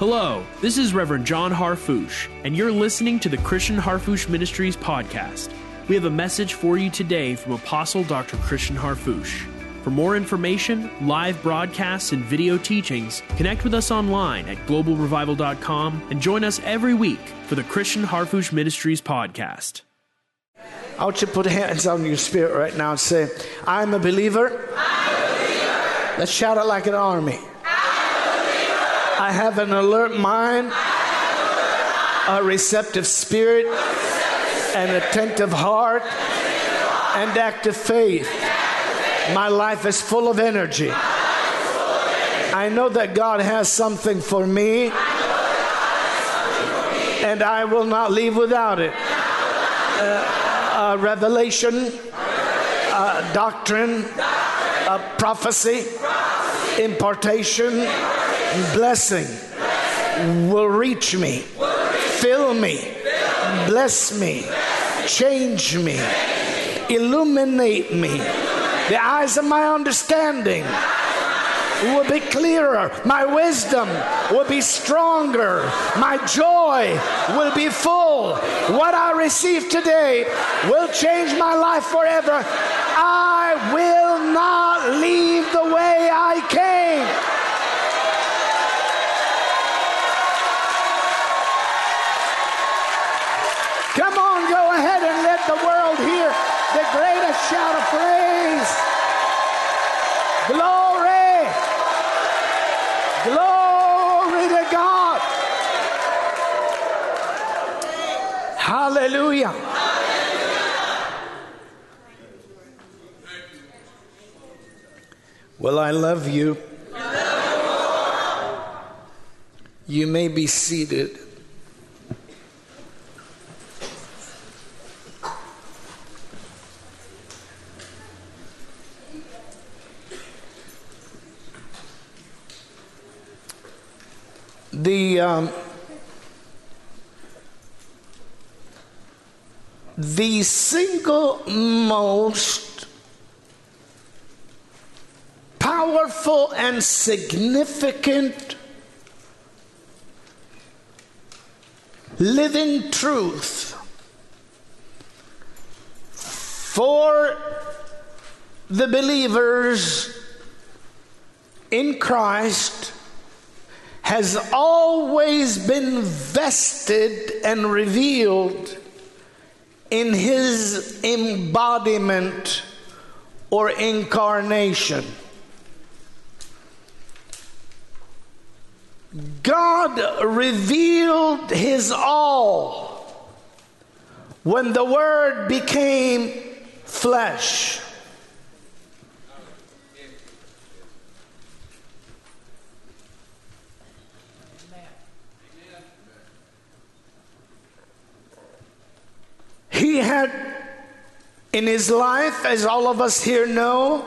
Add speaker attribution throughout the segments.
Speaker 1: Hello, this is Reverend John Harfouche, and you're listening to the Christian Harfouche Ministries podcast. We have a message for you today from Apostle Dr. Christian Harfouche. For more information, live broadcasts, and video teachings, connect with us online at globalrevival.com and join us every week for the Christian Harfouche Ministries podcast.
Speaker 2: I want you to put hands on your spirit right now and say, I'm a believer.
Speaker 3: I'm a believer.
Speaker 2: Let's shout it like an army. I have an alert mind, a receptive spirit, an attentive heart, and active faith. My life is full of energy. I know that God has something for me, and I will not leave without it. Uh, revelation, uh, doctrine, prophecy, impartation blessing will reach me, fill me, bless me, change me, illuminate me. The eyes of my understanding will be clearer. My wisdom will be stronger. My joy will be full. What I receive today will change my life forever. I will not leave the way I came. Come on, go ahead and let the world hear the greatest shout of praise. Glory. Glory to God. Hallelujah. Well, I love you. You may be seated. the um, the single most powerful and significant living truth for the believers in Christ has always been vested and revealed in his embodiment or incarnation. God revealed his all when the Word became flesh. He had in his life, as all of us here know,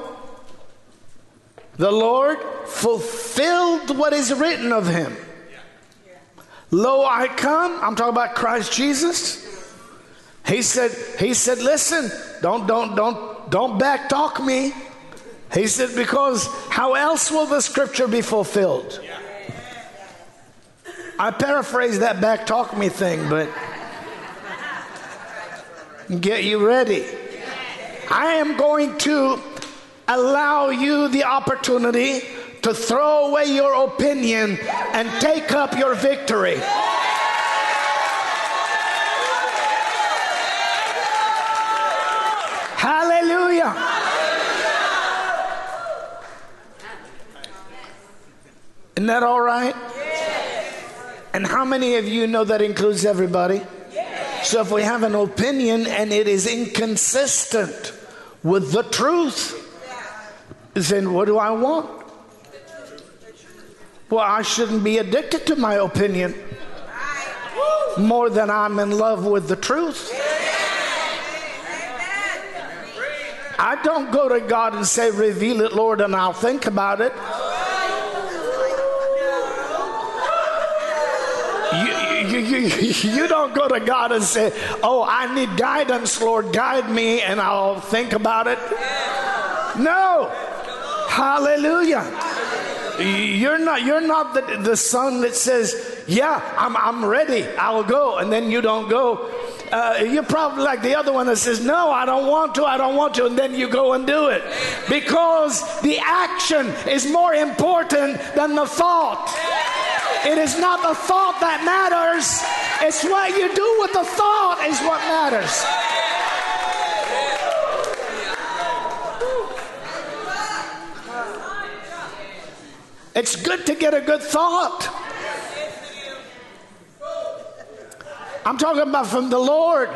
Speaker 2: the Lord fulfilled what is written of him. Lo, I come. I'm talking about Christ Jesus. He said, he said, listen, don't, don't, don't, don't back talk me. He said, because how else will the scripture be fulfilled? I paraphrase that back talk me thing, but get you ready. I am going to allow you the opportunity to throw away your opinion and take up your victory. Hallelujah. Isn't that all right? And how many of you know that includes everybody? So if we have an opinion and it is inconsistent with the truth, then what do I want? Well, I shouldn't be addicted to my opinion more than I'm in love with the truth. I don't go to God and say, Reveal it, Lord, and I'll think about it. You, you, you, don't go to God and say, Oh, I need guidance, Lord, guide me, and I'll think about it. No. Hallelujah. You're not, you're not the, the son that says, Yeah, I'm, I'm ready, I'll go, and then you don't go. Uh, you're probably like the other one that says, No, I don't want to, I don't want to, and then you go and do it. Because the action is more important than the thought. It is not the thought that matters, it's what you do with the thought is what matters. It's good to get a good thought. I'm talking about from the Lord.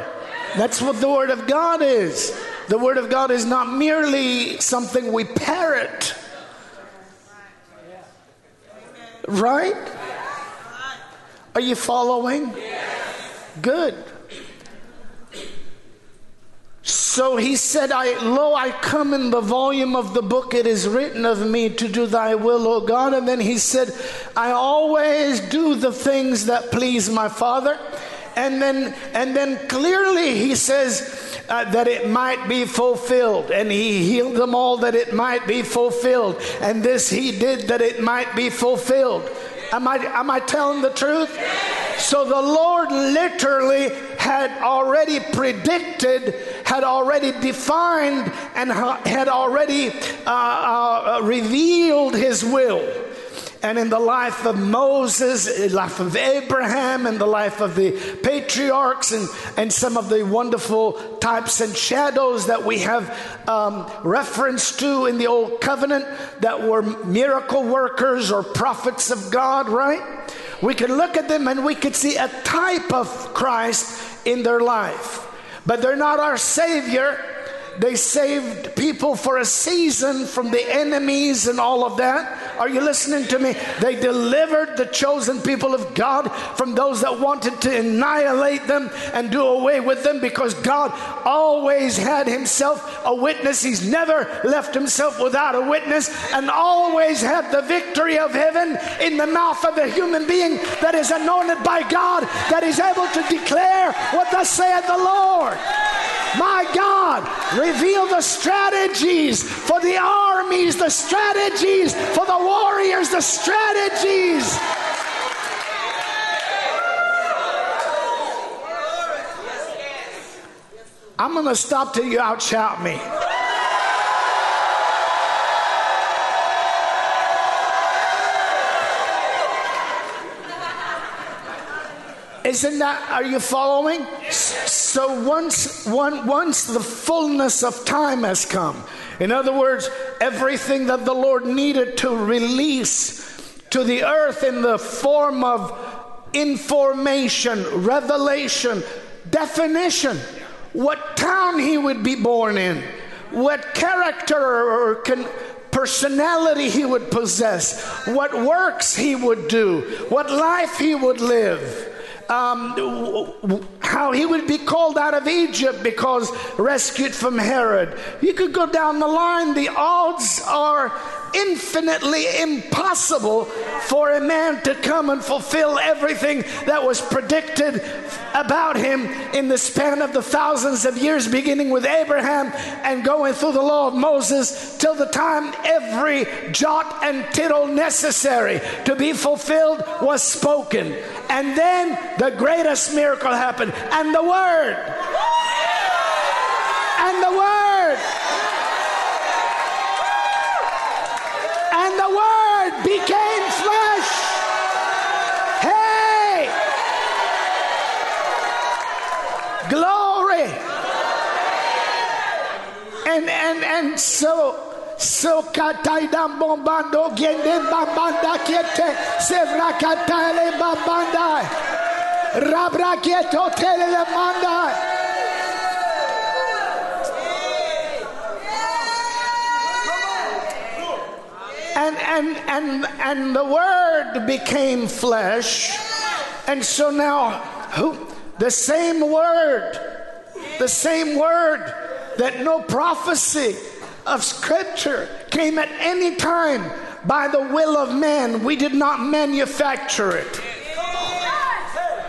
Speaker 2: That's what the Word of God is. The Word of God is not merely something we parrot. Right? Are you following? Good. So he said, I, Lo, I come in the volume of the book, it is written of me to do thy will, O God. And then he said, I always do the things that please my Father. And then, and then clearly he says uh, that it might be fulfilled. And he healed them all that it might be fulfilled. And this he did that it might be fulfilled. Am I, am I telling the truth? So the Lord literally had already predicted, had already defined, and had already uh, uh, revealed his will and in the life of Moses, the life of Abraham, and the life of the patriarchs, and, and some of the wonderful types and shadows that we have um, reference to in the Old Covenant that were miracle workers or prophets of God, right? We can look at them and we could see a type of Christ in their life. But they're not our Savior they saved people for a season from the enemies and all of that. Are you listening to me? They delivered the chosen people of God from those that wanted to annihilate them and do away with them because God always had Himself a witness. He's never left Himself without a witness and always had the victory of heaven in the mouth of a human being that is anointed by God, that is able to declare what thus saith the Lord. My God, reveal the strategies for the armies, the strategies for the warriors, the strategies. I'm going to stop till you outshout me. Isn't that, are you following? So once, one, once the fullness of time has come, in other words, everything that the Lord needed to release to the earth in the form of information, revelation, definition, what town he would be born in, what character or personality he would possess, what works he would do, what life he would live um, how he would be called out of Egypt because rescued from Herod. You could go down the line, the odds are infinitely impossible for a man to come and fulfill everything that was predicted about him in the span of the thousands of years, beginning with Abraham and going through the law of Moses till the time every jot and tittle necessary to be fulfilled was spoken. And then the greatest miracle happened, and the Word. And the Word and the Word became flesh. Hey! Glory! And and and so so kataidam bombando gende bambanda kiete sevra katale bambanda rabra kieto tele manda and and and and the word became flesh. And so now who the same word the same word that no prophecy of scripture came at any time by the will of man we did not manufacture it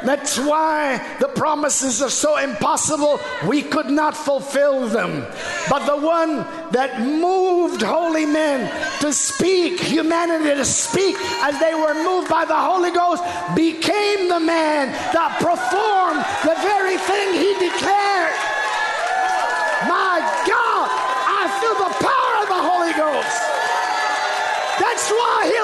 Speaker 2: That's why the promises are so impossible, we could not fulfill them. But the one that moved holy men to speak, humanity to speak as they were moved by the Holy Ghost, became the man that performed the very thing he declared. My God, I feel the power of the Holy Ghost. That's why you.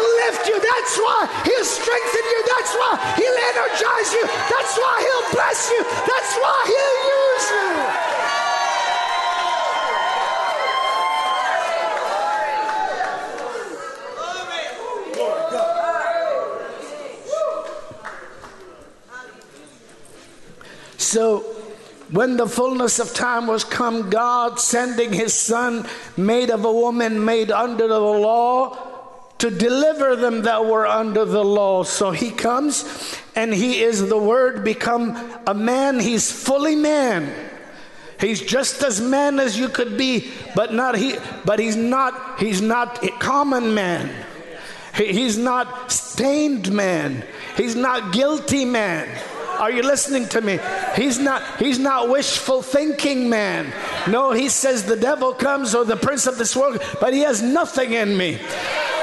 Speaker 2: That's why He'll strengthen you. That's why He'll energize you. That's why He'll bless you. That's why He'll use you. So, when the fullness of time was come, God sending his son, made of a woman, made under the law, to deliver them that were under the law. So he comes and he is the word become a man. He's fully man. He's just as man as you could be, but not he but he's not he's not a common man. He, he's not stained man. He's not guilty man. Are you listening to me? He's not he's not wishful thinking man. No, he says the devil comes or the prince of this world, but he has nothing in me.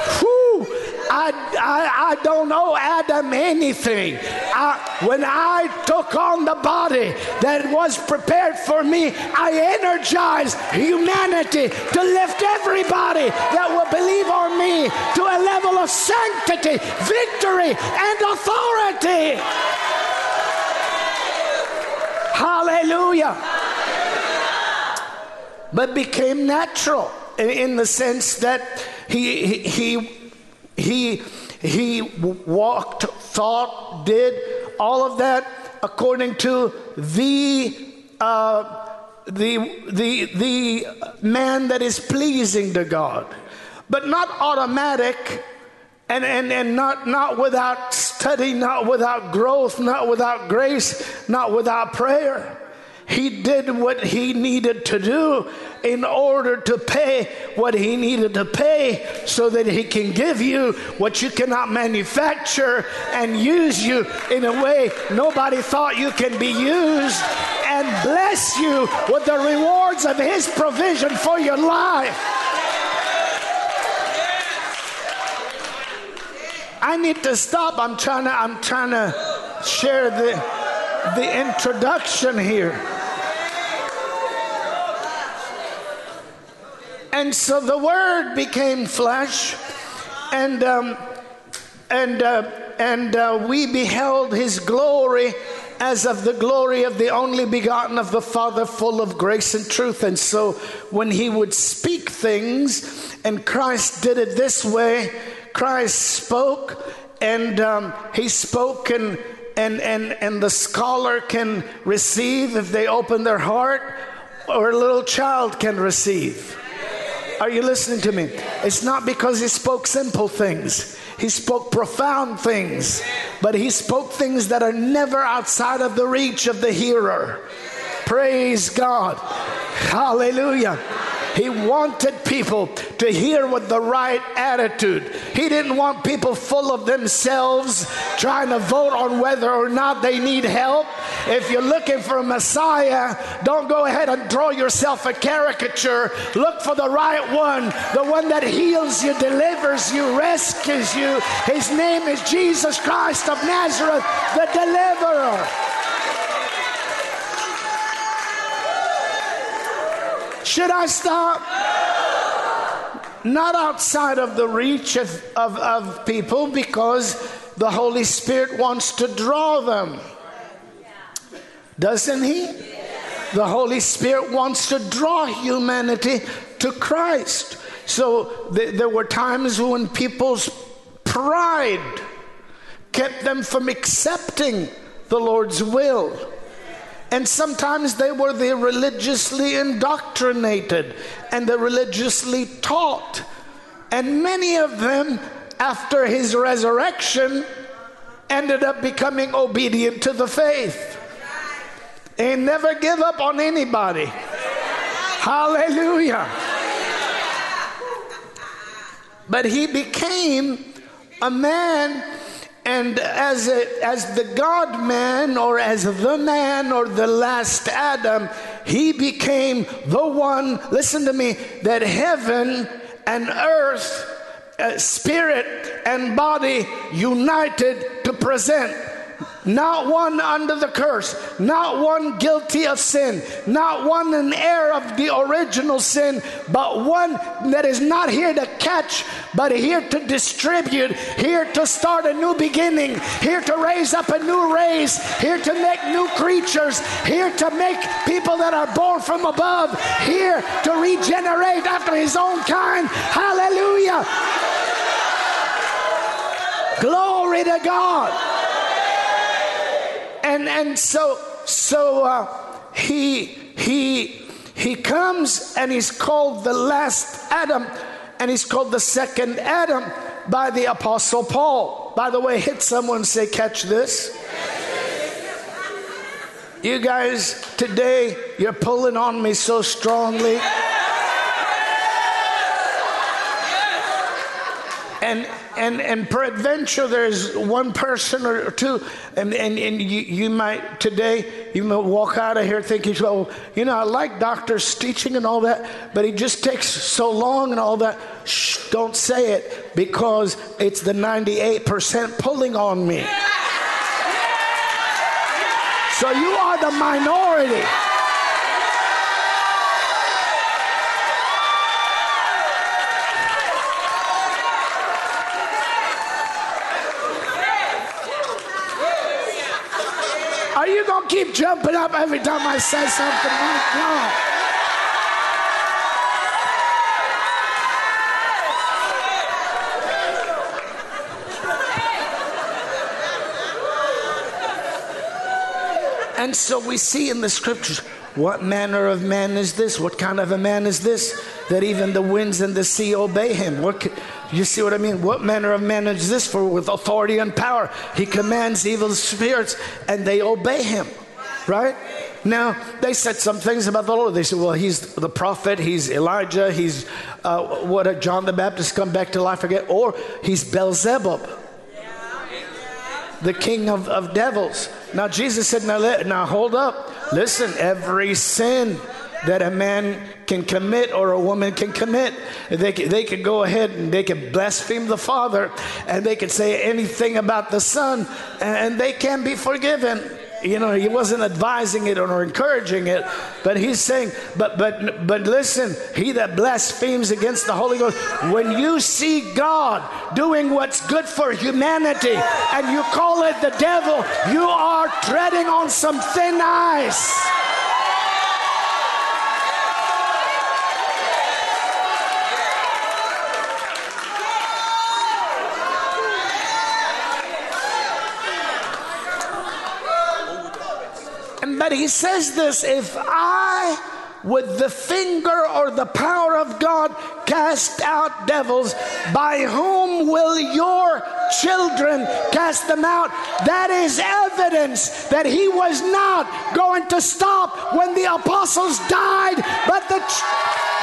Speaker 2: Whew, I, I, I don't owe Adam anything. I, when I took on the body that was prepared for me, I energized humanity to lift everybody that will believe on me to a level of sanctity, victory, and authority. Hallelujah. But became natural in the sense that he, he, he, he walked, thought, did all of that according to the, uh, the, the, the man that is pleasing to God, but not automatic and, and, and not, not without study, not without growth, not without grace, not without prayer. He did what he needed to do in order to pay what he needed to pay so that he can give you what you cannot manufacture and use you in a way nobody thought you can be used and bless you with the rewards of his provision for your life. I need to stop. I'm trying to I'm trying to share the the introduction here. And so the Word became flesh, and um, and uh, and uh, we beheld His glory as of the glory of the only begotten of the Father, full of grace and truth. And so when He would speak things, and Christ did it this way, Christ spoke, and um, He spoke and and, and, and the scholar can receive if they open their heart, or a little child can receive. Are you listening to me? It's not because he spoke simple things. He spoke profound things, but he spoke things that are never outside of the reach of the hearer. Praise God. Hallelujah. He wanted people to hear with the right attitude. He didn't want people full of themselves trying to vote on whether or not they need help. If you're looking for a Messiah, don't go ahead and draw yourself a caricature. Look for the right one, the one that heals you, delivers you, rescues you. His name is Jesus Christ of Nazareth, the deliverer. Should I stop? Not outside of the reach of, of, of people because the Holy Spirit wants to draw them. Doesn't He? The Holy Spirit wants to draw humanity to Christ. So th- there were times when people's pride kept them from accepting the Lord's will. And sometimes they were the religiously indoctrinated and the religiously taught. And many of them, after his resurrection, ended up becoming obedient to the faith. They never give up on anybody. Hallelujah. But he became a man and as, a, as the God man, or as the man, or the last Adam, he became the one, listen to me, that heaven and earth, uh, spirit and body united to present not one under the curse, not one guilty of sin, not one an heir of the original sin, but one that is not here to catch, but here to distribute, here to start a new beginning, here to raise up a new race, here to make new creatures, here to make people that are born from above, here to regenerate after his own kind. Hallelujah! Glory to God and and so so uh, he he he comes and he's called the last Adam, and he's called the second Adam by the Apostle Paul. By the way, hit someone say, catch this. You guys, today you're pulling on me so strongly. And and and peradventure there's one person or two and and, and you, you might today you might walk out of here thinking well you know i like doctors teaching and all that but it just takes so long and all that. Shh, don't say it because it's the 98% pulling on me. So you are the minority keep jumping up every time I say something. My God. And so we see in the scriptures what manner of man is this? What kind of a man is this? That even the winds and the sea obey him. What, you see what I mean? What manner of man is this? For with authority and power, he commands evil spirits and they obey him. Right? Now, they said some things about the Lord. They said, well, he's the prophet, he's Elijah, he's uh, what, John the Baptist come back to life again, or he's Beelzebub, the king of, of devils. Now, Jesus said, now, now hold up. Listen, every sin that a man can commit or a woman can commit. They they could go ahead and they could blaspheme the Father and they could say anything about the Son and they can be forgiven you know he wasn't advising it or encouraging it but he's saying but but but listen he that blasphemes against the holy ghost when you see god doing what's good for humanity and you call it the devil you are treading on some thin ice But he says this if I, with the finger or the power of God, cast out devils, by whom will your children cast them out? That is evidence that he was not going to stop when the apostles died, but the. Ch-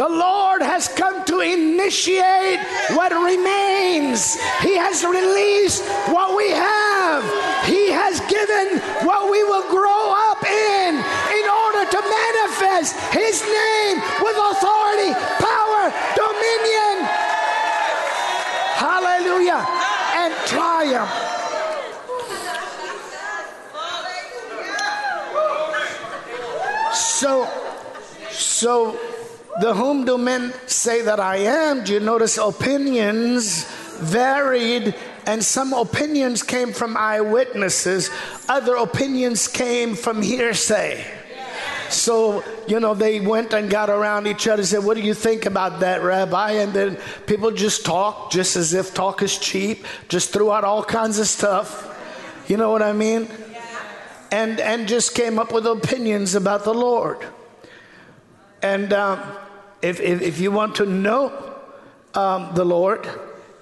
Speaker 2: The Lord has come to initiate what remains. He has released what we have. He has given what we will grow up in in order to manifest His name with authority, power, dominion. Hallelujah. And triumph. So, so the whom do men say that I am? Do you notice opinions varied? And some opinions came from eyewitnesses, other opinions came from hearsay. So, you know, they went and got around each other and said, What do you think about that, Rabbi? And then people just talk, just as if talk is cheap, just threw out all kinds of stuff. You know what I mean? And, and just came up with opinions about the Lord. And um, if, if, if, you want to know um, the Lord,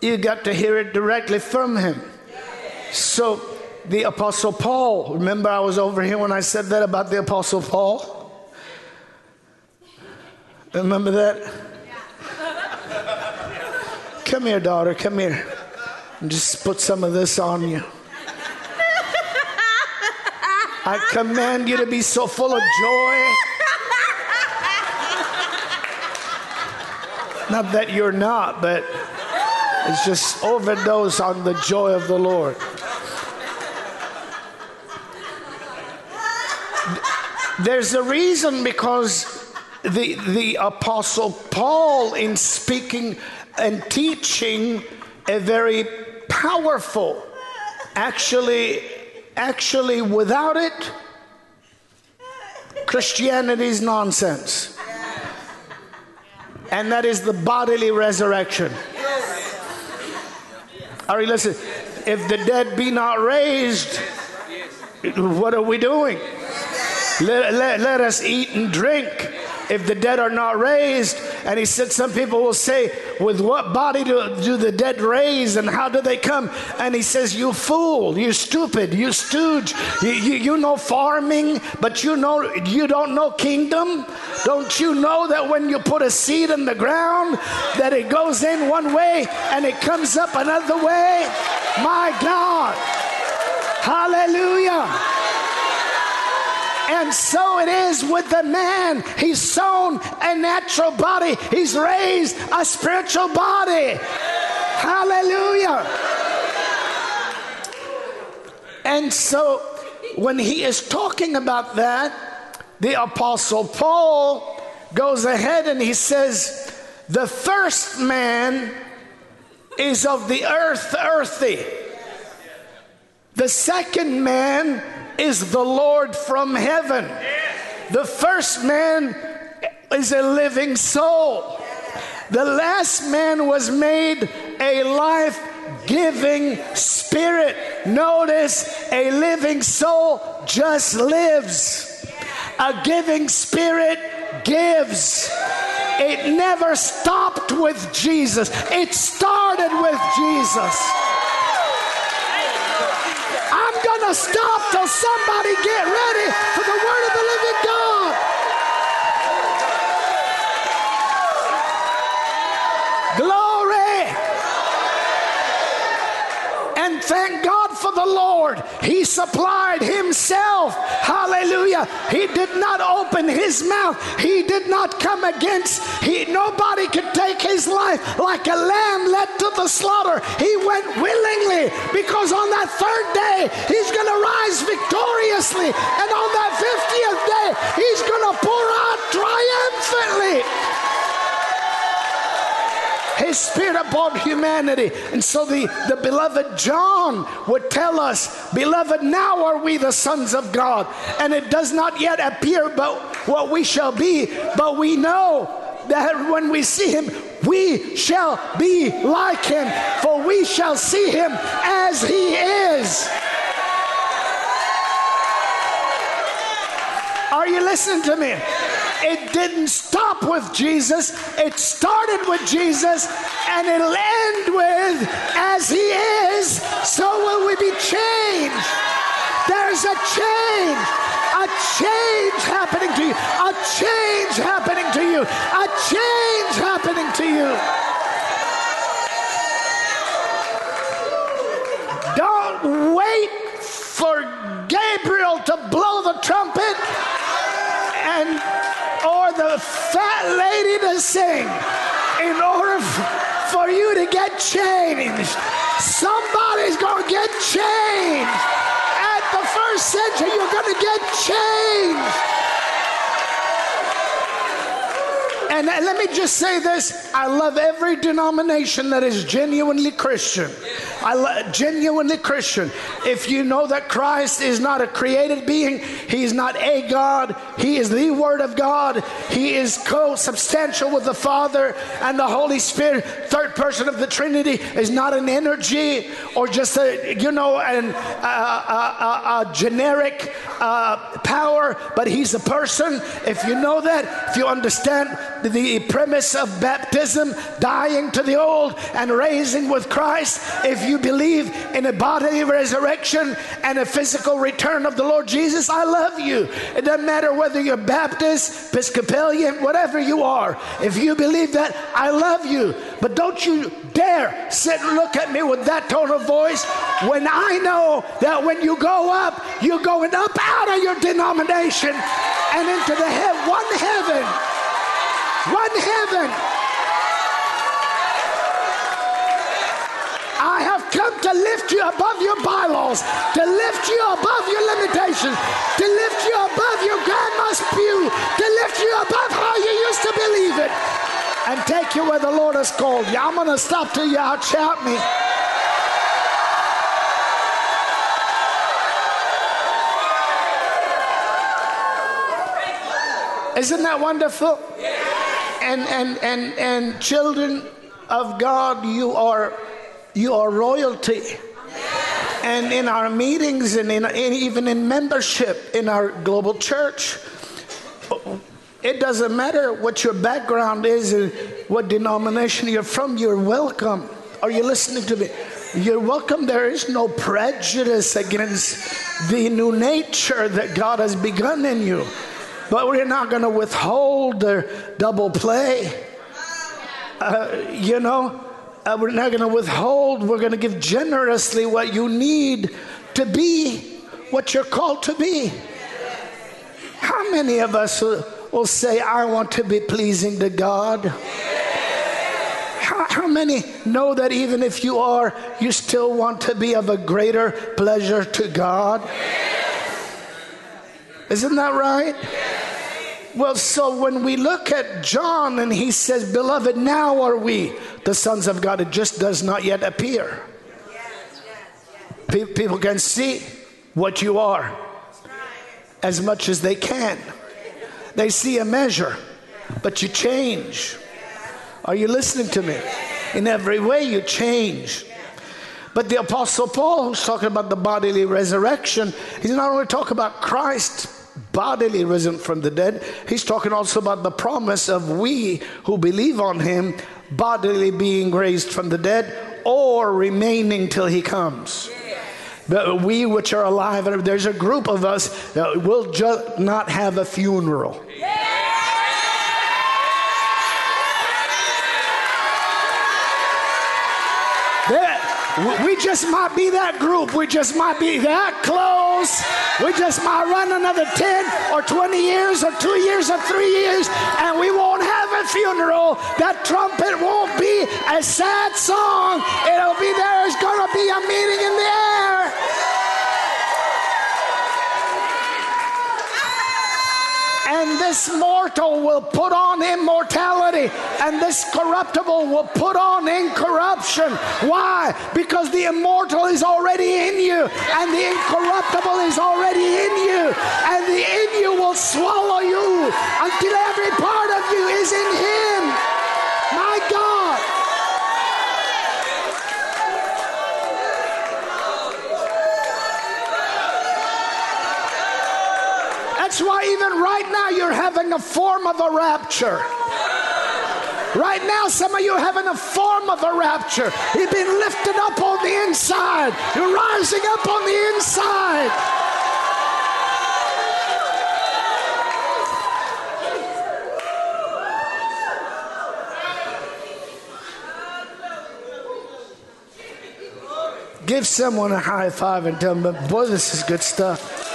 Speaker 2: you got to hear it directly from Him. So the Apostle Paul. Remember, I was over here when I said that about the Apostle Paul? Remember that? Come here, daughter, come here. And just put some of this on you. I command you to be so full of joy. Not that you're not, but it's just overdose on the joy of the Lord. There's a reason because the, the Apostle Paul, in speaking and teaching a very powerful, actually, actually, without it, Christianity is nonsense. And that is the bodily resurrection. Are you listening? If the dead be not raised, what are we doing? Let, let, let us eat and drink if the dead are not raised. And he said, Some people will say, With what body do, do the dead raise and how do they come? And he says, You fool, you stupid, you stooge. You, you, you know farming, but you know you don't know kingdom. Don't you know that when you put a seed in the ground, that it goes in one way and it comes up another way? My God. Hallelujah. And so it is with the man. He's sown a natural body, he's raised a spiritual body. Hallelujah. And so when he is talking about that, the Apostle Paul goes ahead and he says, The first man is of the earth, earthy. The second man is the Lord from heaven. The first man is a living soul. The last man was made a life giving spirit. Notice a living soul just lives, a giving spirit gives. It never stopped with Jesus, it started with Jesus to stop till somebody get ready for the word of the living God. Glory. And thank God for the Lord. He supplied himself. Hallelujah. He did not open his mouth. He did not come against. He nobody could take his life like a lamb led to the slaughter. He went willingly because on that third day he's going to rise victoriously and on that 50th day he's going to pour out triumphantly his spirit upon humanity. And so the, the beloved John would tell us, Beloved, now are we the sons of God. And it does not yet appear but what we shall be, but we know that when we see him, we shall be like him, for we shall see him as he is. Are you listening to me? It didn't stop with Jesus, it started with Jesus, and it'll end with, as He is, so will we be changed. There's a change, a change happening to you, a change happening to you, a change happening to you. Don't wait for Gabriel to blow the trumpet and or the fat lady sing in order for you to get changed. Somebody's going to get changed. At the first century, you're going to get changed. And let me just say this I love every denomination that is genuinely Christian. I love genuinely Christian. If you know that Christ is not a created being, He's not a God, He is the Word of God, He is co substantial with the Father and the Holy Spirit, third person of the Trinity, is not an energy or just a, you know, an, a, a generic uh, power, but He's a person. If you know that, if you understand the premise of baptism, dying to the old and raising with Christ, if you believe in a bodily resurrection and a physical return of the Lord Jesus, I love you. It doesn't matter whether you're Baptist, Episcopalian, whatever you are. If you believe that, I love you. But don't you dare sit and look at me with that tone of voice when I know that when you go up, you're going up out of your denomination and into the he- one heaven. One heaven. I have come to lift you above your bylaws, to lift you above your limitations, to lift you above your grandma's pew, to lift you above how you used to believe it, and take you where the Lord has called you. I'm going to stop till you outshout me. Isn't that wonderful? And and and and children of God, you are you are royalty. And in our meetings and in, in, even in membership in our global church, it doesn't matter what your background is or what denomination you're from, you're welcome. Are you listening to me? You're welcome. There is no prejudice against the new nature that God has begun in you. But we're not going to withhold the double play. Uh, you know, uh, we're not going to withhold. We're going to give generously what you need to be what you're called to be. How many of us will, say, I want to be pleasing to God? How, how many know that even if you are, you still want to be of a greater pleasure to God? Isn't that right? Well, so when we look at John and he says, Beloved, now are we the sons of God, it just does not yet appear. People can see what you are as much as they can. They see a measure, but you change. Are you listening to me? In every way, you change. But the Apostle Paul, who's talking about the bodily resurrection, he's not only talking about Christ bodily risen from the dead, he's talking also about the promise of we who believe on him bodily being raised from the dead or remaining till he comes. But we which are alive, there's a group of us that will just not have a funeral. We just might be that group. We just might be that close. We just might run another 10 or 20 years or two years or three years, and we won't have a funeral. That trumpet won't be a sad song. It'll be there's going to be a meeting in the air. And this mortal will put on immortality, and this corruptible will put on incorruption. Why? Because the immortal is already in you, and the incorruptible is already in you, and the in you will swallow you until every part of you is in Him. My God. That's why even right now you're having a form of a rapture. Right now, some of you are having a form of a rapture. You've been lifted up on the inside. You're rising up on the inside. Give someone a high five and tell them, boy, this is good stuff.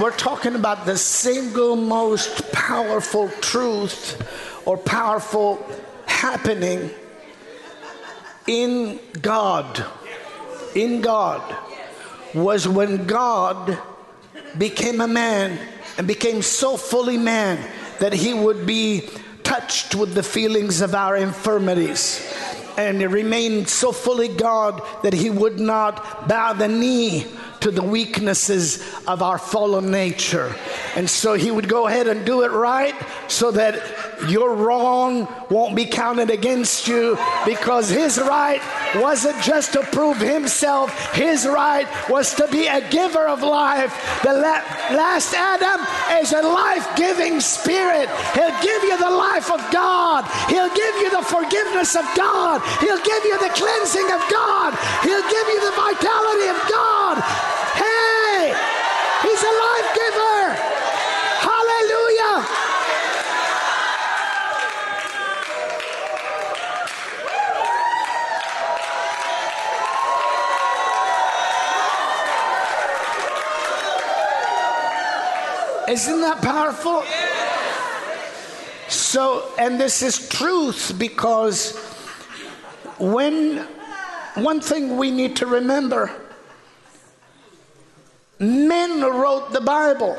Speaker 2: We're talking about the single most powerful truth or powerful happening in God. In God was when God became a man and became so fully man that he would be touched with the feelings of our infirmities and remained so fully God that he would not bow the knee to the weaknesses of our fallen nature. And so he would go ahead and do it right so that your wrong won't be counted against you because his right wasn't just to prove himself, his right was to be a giver of life. The la- last Adam is a life giving spirit. He'll give you the life of God, he'll give you the forgiveness of God, he'll give you the cleansing of God, he'll give you the vitality of God. Hey, he's a life giver. Hallelujah. Isn't that powerful? So, and this is truth because when one thing we need to remember men wrote the Bible.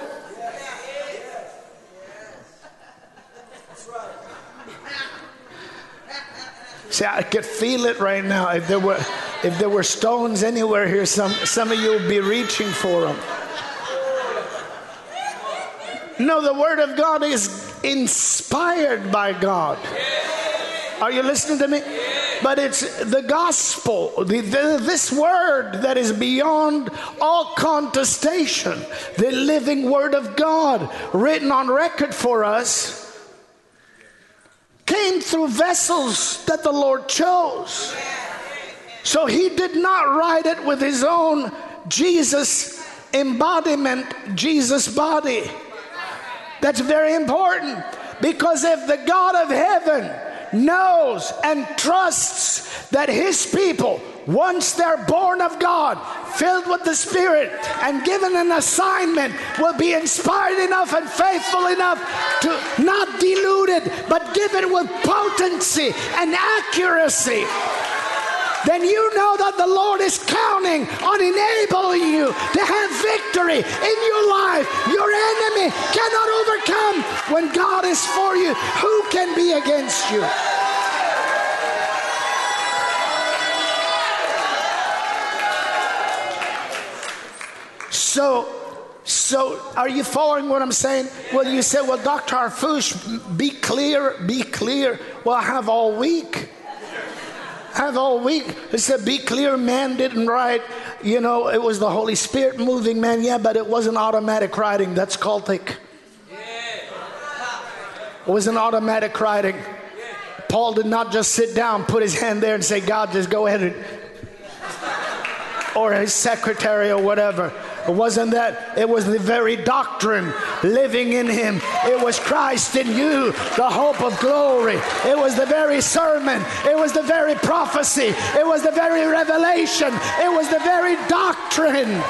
Speaker 2: See, I could feel it right now. If there were, if there were stones anywhere here, some, some of you would be reaching for them. No, the Word of God is inspired by God. Are you listening to me? But it's the gospel, the, the, this word that is beyond all contestation, the living word of God written on record for us, came through vessels that the Lord chose. So he did not write it with his own Jesus embodiment, Jesus body. That's very important. Because if the God of heaven knows and trusts that his people, once they're born of God, filled with the Spirit, and given an assignment, will be inspired enough and faithful enough to not diluted, but given with potency and accuracy then you know that the Lord is counting on enabling you to have victory in your life. Your enemy cannot overcome when God is for you. Who can be against you? So, so are you following what I'm saying? Well, you say, well, Dr. Harfouche, be clear, be clear. Well, I have all week have all week. It said, Be clear, man didn't write. You know, it was the Holy Spirit moving, man. Yeah, but it wasn't automatic writing. That's cultic. It wasn't automatic writing. Paul did not just sit down, put his hand there, and say, God, just go ahead and. Or his secretary or whatever. It wasn't that, it was the very doctrine living in him. It was Christ in you, the hope of glory. It was the very sermon. It was the very prophecy. It was the very revelation. It was the very doctrine.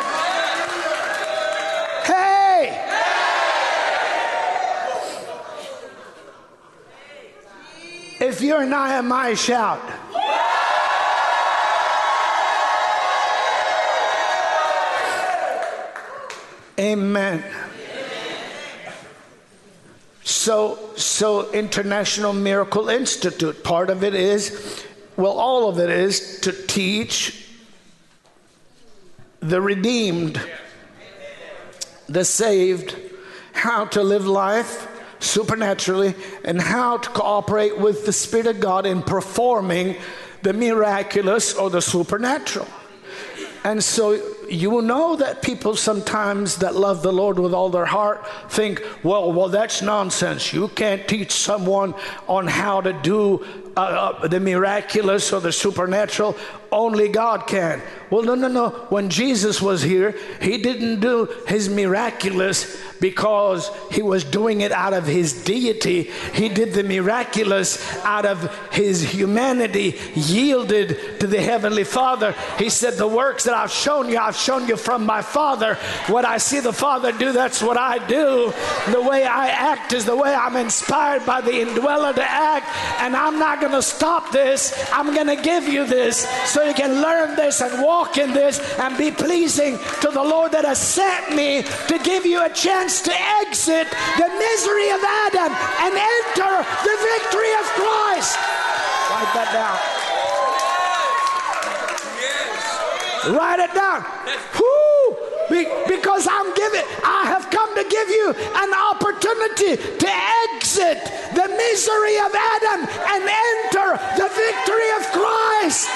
Speaker 2: Hey! If you're Nehemiah, shout. Amen. So, so International Miracle Institute, part of it is, well, all of it is to teach the redeemed, the saved, how to live life supernaturally and how to cooperate with the Spirit of God in performing the miraculous or the supernatural. And so you will know that people sometimes that love the Lord with all their heart think, well, well, that's nonsense. You can't teach someone on how to do uh, uh, the miraculous or the supernatural. Only God can. Well, no, no, no. When Jesus was here, he didn't do his miraculous because he was doing it out of his deity. He did the miraculous out of his humanity, yielded to the Heavenly Father. He said, The works that I've shown you, I've shown you from my Father. What I see the Father do, that's what I do. The way I act is the way I'm inspired by the indweller to act. And I'm not going to stop this. I'm going to give you this so you can learn this and walk in this and be pleasing to the Lord that has sent me to give you a chance to exit the misery of Adam and enter the victory of Christ. Write that down. Write it down. Be, because I'm giving, I have come to give you an opportunity to exit exit the misery of Adam and enter the victory of Christ.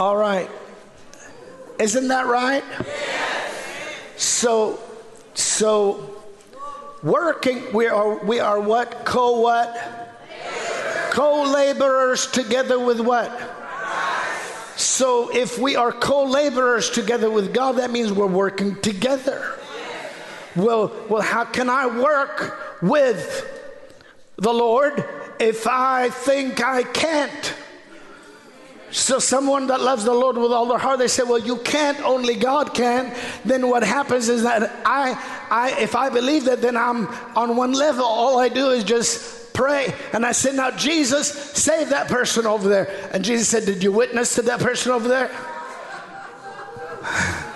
Speaker 2: All right. Isn't that right? So, so working, we are, we are what? Co what? Co laborers together with what? So if we are co laborers together with God, that means we're working together. Well, well, how can I work with the Lord if I think I can't? So, someone that loves the Lord with all their heart, they say, Well, you can't, only God can. Then what happens is that I, I, if I believe that, then I'm on one level. All I do is just pray. And I said, Now, Jesus, save that person over there. And Jesus said, Did you witness to that person over there?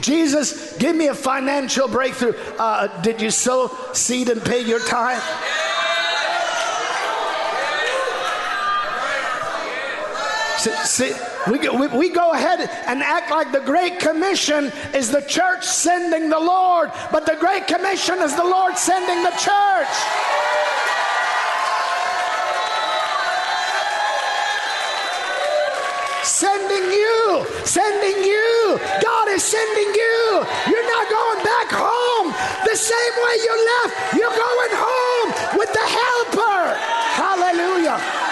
Speaker 2: Jesus, give me a financial breakthrough. Uh, did you sow seed and pay your tithe? See, we, we, we go ahead and act like the Great Commission is the church sending the Lord, but the Great Commission is the Lord sending the church. Sending you, sending you. God is sending you. You're not going back home the same way you left. You're going home with the helper. Hallelujah.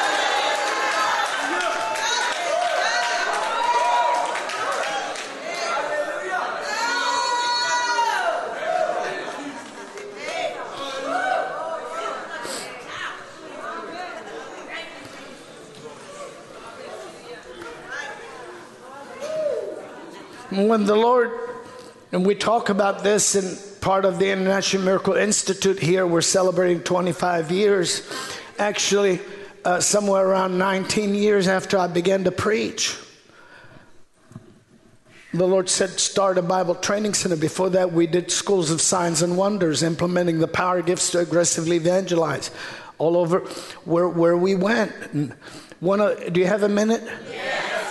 Speaker 2: When the Lord, and we talk about this in part of the International Miracle Institute here, we're celebrating 25 years. Actually, uh, somewhere around 19 years after I began to preach. The Lord said, start a Bible training center. Before that, we did schools of signs and wonders, implementing the power gifts to aggressively evangelize all over where, where we went. Do you have a minute?
Speaker 3: Yes.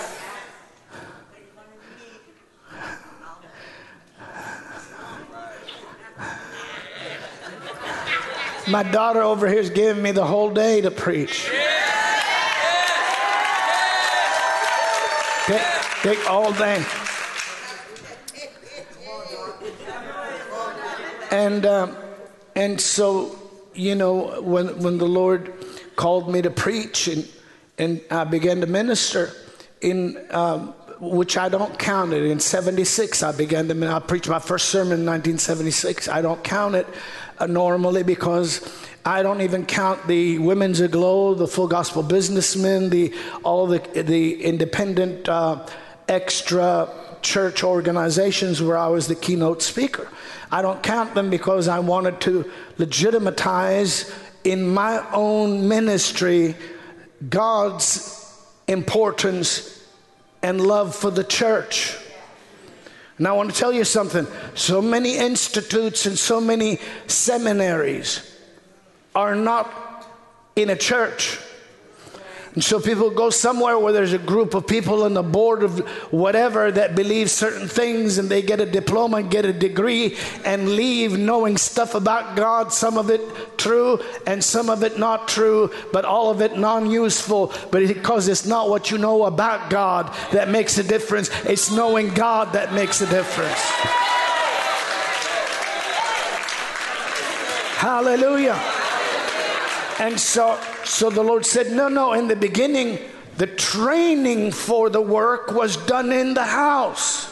Speaker 2: My daughter over here is giving me the whole day to preach. Take, take all day. And um, and so you know when when the Lord called me to preach and and I began to minister in um, which I don't count it. In 76, I began to, I preached my first sermon in 1976. I don't count it uh, normally because I don't even count the women's aglow, the full gospel businessmen, the all the the independent uh, extra church organizations where I was the keynote speaker. I don't count them because I wanted to legitimatize in my own ministry God's importance and love for the church. And I want to tell you something. So many institutes and so many seminaries are not in a church. And so people go somewhere where there's a group of people on the board of whatever that believe certain things and they get a diploma and get a degree and leave knowing stuff about God, some of it true and some of it not true, but all of it non useful. But because it's not what you know about God that makes a difference, it's knowing God that makes a difference. Hallelujah. And so, so the Lord said, No, no, in the beginning, the training for the work was done in the house.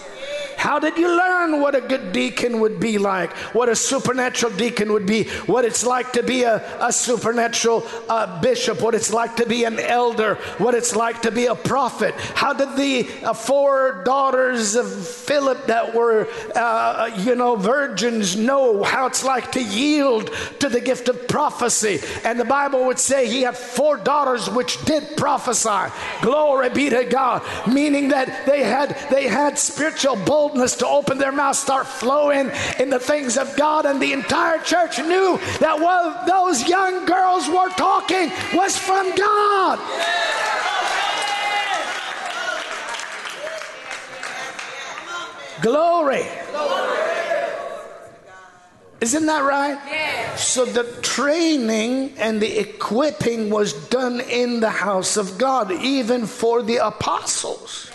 Speaker 2: How did you learn what a good deacon would be like? What a supernatural deacon would be? What it's like to be a, a supernatural uh, bishop? What it's like to be an elder? What it's like to be a prophet? How did the uh, four daughters of Philip that were, uh, you know, virgins know how it's like to yield to the gift of prophecy? And the Bible would say he had four daughters which did prophesy. Glory be to God, meaning that they had they had spiritual boldness boldness to open their mouth, start flowing in the things of God. And the entire church knew that what those young girls were talking was from God. Glory. Glory. Isn't that right? Yes. So the training and the equipping was done in the house of God, even for the apostles.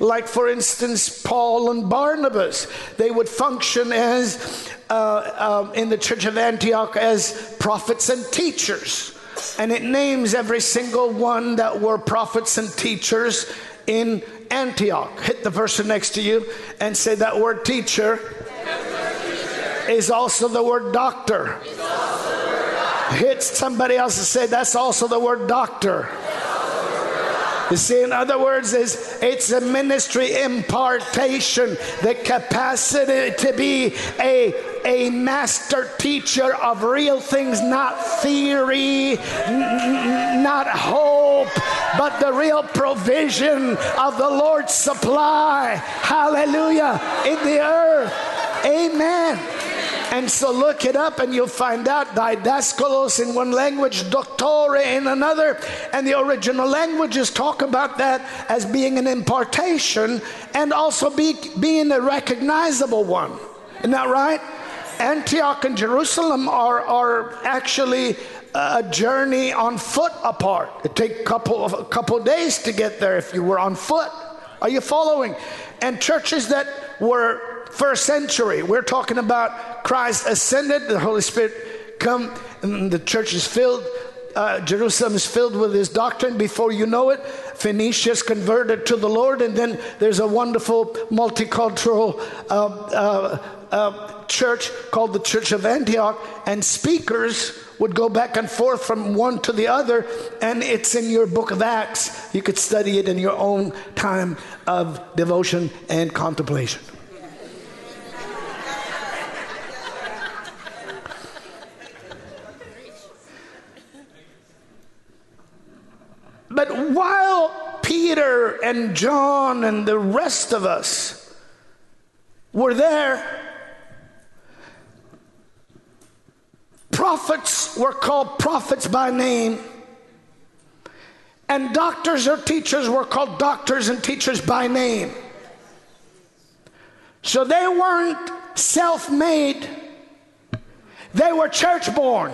Speaker 2: Like, for instance, Paul and Barnabas, they would function as, uh, um, in the church of Antioch, as prophets and teachers. And it names every single one that were prophets and teachers in Antioch. Hit the person next to you and say that word teacher is also the word doctor. Hit somebody else and say that's also the word doctor. You see, in other words, is it's a ministry impartation, the capacity to be a a master teacher of real things, not theory, n- not hope, but the real provision of the Lord's supply. Hallelujah. In the earth. Amen. And so look it up and you'll find out didaskalos in one language, doctore in another. And the original languages talk about that as being an impartation and also be, being a recognizable one. Isn't that right? Antioch and Jerusalem are, are actually a journey on foot apart. It take a couple of a couple days to get there if you were on foot. Are you following? And churches that were first century. We're talking about Christ ascended, the Holy Spirit come, and the church is filled. Uh, Jerusalem is filled with his doctrine. Before you know it, Phoenicia is converted to the Lord, and then there's a wonderful multicultural uh, uh, uh, church called the Church of Antioch, and speakers would go back and forth from one to the other, and it's in your book of Acts. You could study it in your own time of devotion and contemplation. But while Peter and John and the rest of us were there, prophets were called prophets by name, and doctors or teachers were called doctors and teachers by name. So they weren't self made, they were church born.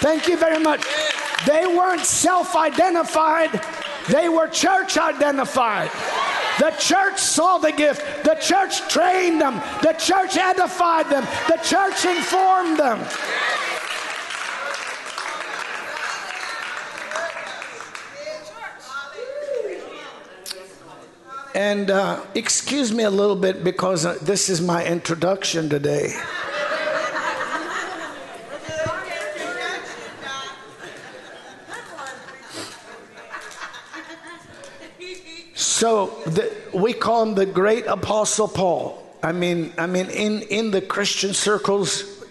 Speaker 2: Thank you very much. They weren't self identified, they were church identified. The church saw the gift, the church trained them, the church edified them, the church informed them. And uh, excuse me a little bit because uh, this is my introduction today. So the, we call him the great apostle Paul. I mean, I mean, in, in the Christian circles,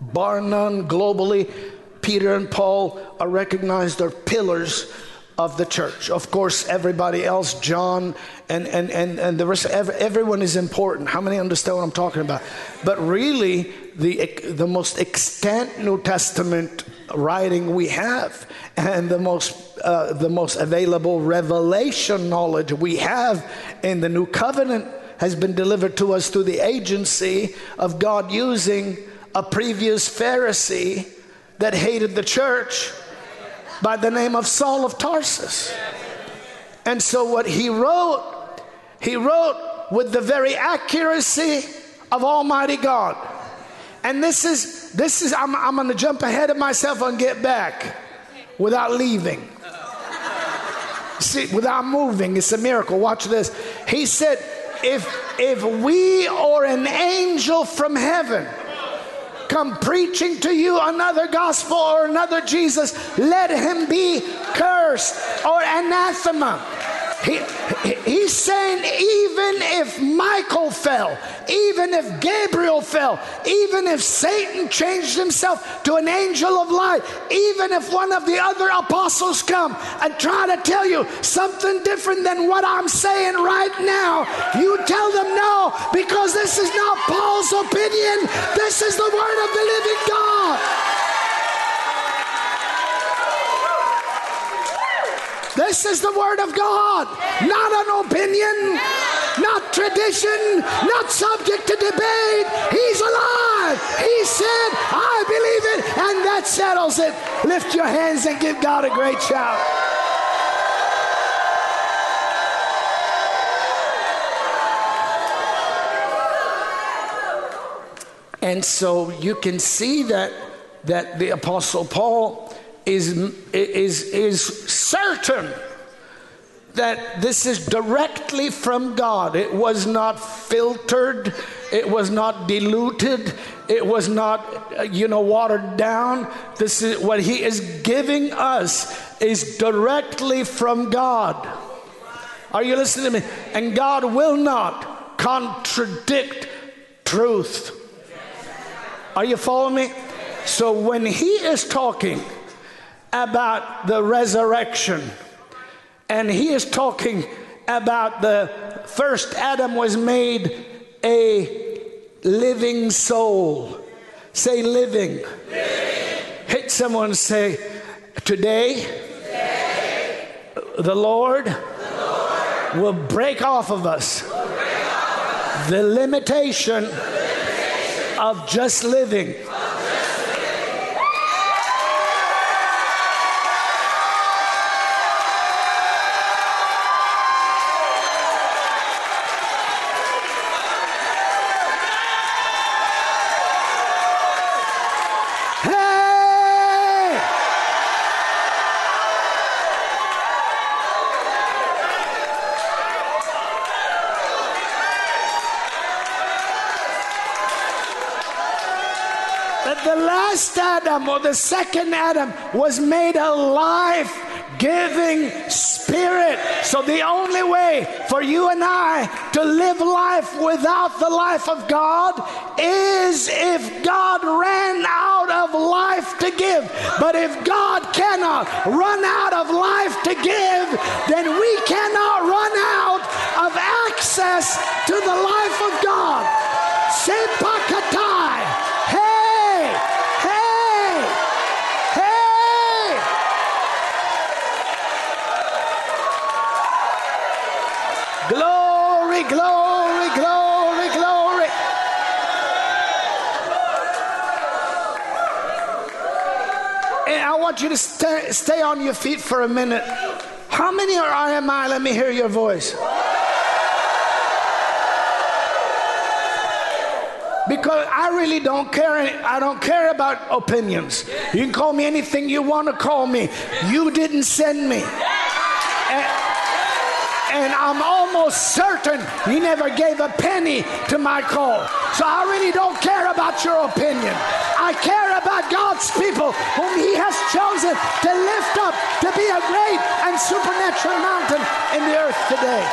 Speaker 2: bar none, globally, Peter and Paul are recognized as pillars of the church. Of course, everybody else, John and, and, and, and the rest, everyone is important. How many understand what I'm talking about? But really, the, the most extant New Testament writing we have and the most, uh, the most available revelation knowledge we have in the new covenant has been delivered to us through the agency of God using a previous Pharisee that hated the church by the name of Saul of Tarsus. And so, what he wrote, he wrote with the very accuracy of Almighty God. And this is, this is, I'm, I'm going to jump ahead of myself and get back without leaving. See, without moving, it's a miracle. Watch this. He said, if, if we or an angel from heaven come preaching to you another gospel or another Jesus, let him be cursed or anathema. He, he's saying, even if Michael fell, even if Gabriel fell, even if Satan changed himself to an angel of light, even if one of the other apostles come and try to tell you something different than what I'm saying right now, you tell them no, because this is not Paul's opinion. This is the word of the living God. This is the Word of God, not an opinion. not tradition, not subject to debate. He's alive. He said, I believe it, and that settles it. Lift your hands and give God a great shout. And so you can see that that the apostle Paul is is is certain that this is directly from God. It was not filtered, it was not diluted, it was not you know watered down. This is what he is giving us is directly from God. Are you listening to me? And God will not contradict truth. Are you following me? So when he is talking about the resurrection, and he is talking about the first Adam was made a living soul. Say living. living. Hit someone say, today, today the, Lord the Lord will break off of us, off of us. the limitation of just living. Adam or the second Adam was made a life giving spirit. So the only way for you and I to live life without the life of God is if God ran out of life to give. But if God cannot run out of life to give, then we cannot run out of access to the life of God. Sepakatai. glory, glory, glory. And I want you to stay, stay on your feet for a minute. How many are I? Let me hear your voice. because I really don't care. I don't care about opinions. You can call me anything you want to call me. You didn't send me. And, and I'm almost certain he never gave a penny to my call. So I really don't care about your opinion. I care about God's people whom he has chosen to lift up to be a great and supernatural mountain in the earth today.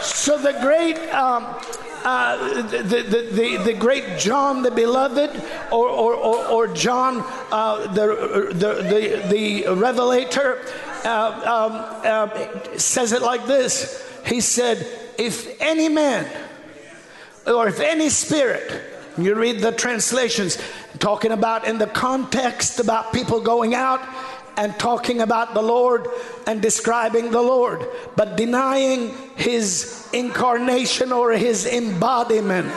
Speaker 2: So the great um, uh, the, the, the, the, great John the Beloved or, or, or, or John uh, the, the, the, the Revelator uh, um, uh, says it like this He said, If any man or if any spirit, you read the translations talking about in the context about people going out and talking about the Lord and describing the Lord, but denying his incarnation or his embodiment.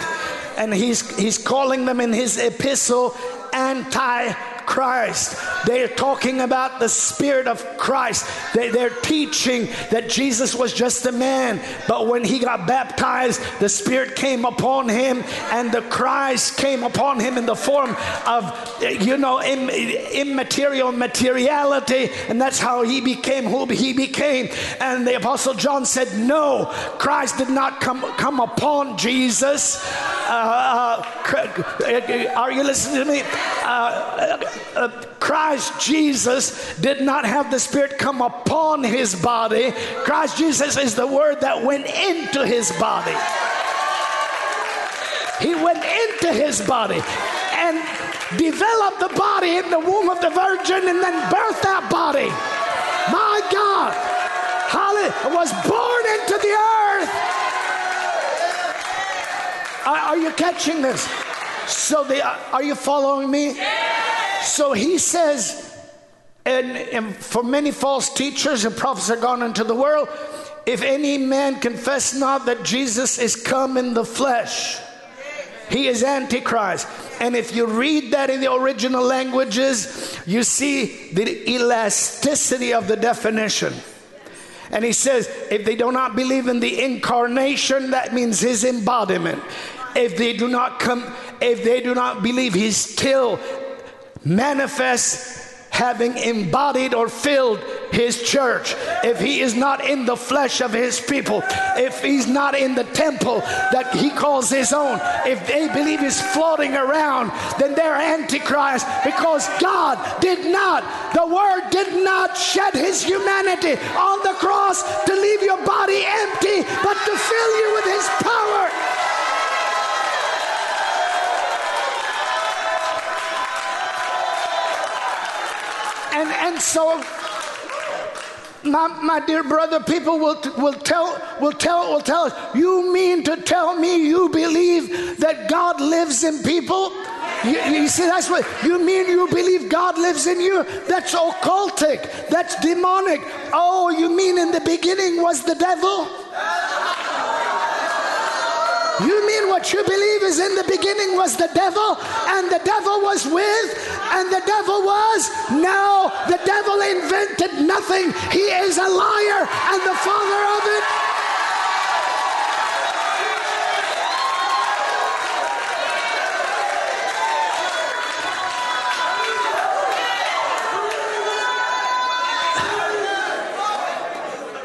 Speaker 2: And he's, he's calling them in his epistle anti Christ. They're talking about the Spirit of Christ. They, they're teaching that Jesus was just a man, but when he got baptized, the Spirit came upon him and the Christ came upon him in the form of, you know, immaterial materiality, and that's how he became who he became. And the Apostle John said, No, Christ did not come, come upon Jesus. Uh, uh, are you listening to me? Uh, uh, Christ Jesus did not have the Spirit come upon his body. Christ Jesus is the word that went into his body. He went into his body and developed the body in the womb of the virgin and then birthed that body. My God. Hallelujah. Was born into the earth. Are, you catching this? So the, are you following me? So he says, And, and for many false teachers and prophets are gone into the world, if any man confess not that Jesus is come in the flesh, he is Antichrist. And if you read that in the original languages, you see the elasticity of the definition. And he says, if they do not believe in the incarnation, that means his embodiment. If they do not come, if they do not believe he still manifests having embodied or filled his church, if he is not in the flesh of his people, if he's not in the temple that he calls his own, if they believe he's floating around, then they're antichrist because God did not, the word did not shed his humanity on the cross to leave your body empty, but to fill you with his power. And and so my, my dear brother, people will, will tell will tell will tell us, you mean to tell me you believe that God lives in people? You, you, see, that's what you mean. You believe God lives in you? That's occultic. That's demonic. Oh, you mean in the beginning was the devil? You mean what you believe is in the beginning was the devil, and the devil was with, and the devil was? No, the devil invented nothing. He is a liar and the father of it.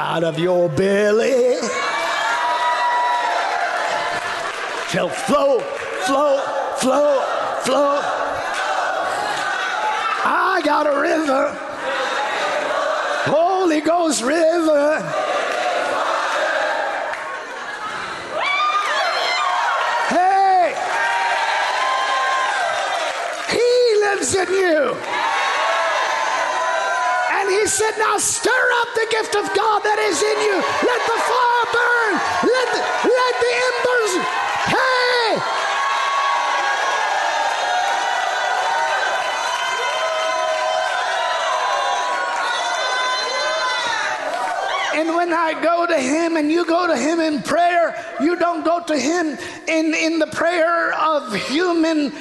Speaker 2: Out of your belly shall flow, flow, flow, flow. I got a river, Holy Ghost river. Hey, He lives in you. And He said, Now stir up the gift of God that is in you. Let the fire burn. Let the, let the embers And when I go to him and you go to him in prayer, you don't go to him in, in the prayer of human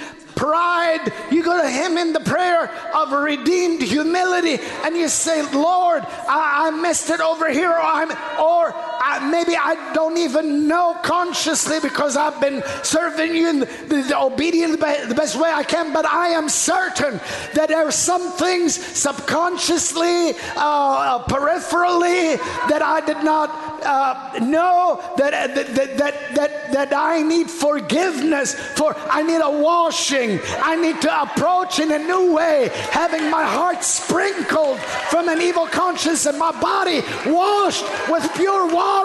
Speaker 2: pride. You go to Him in the prayer of redeemed humility and you say, Lord, I, I messed it over here, or, I'm, or I, maybe I don't even know consciously because I've been serving you in the, the, the obedient the, best way I can, but I am certain that there are some things subconsciously, uh, uh, peripherally, that I did not uh, know that, that, that, that, that I need forgiveness for, I need a washing. I need to approach in a new way, having my heart sprinkled from an evil conscience and my body washed with pure water.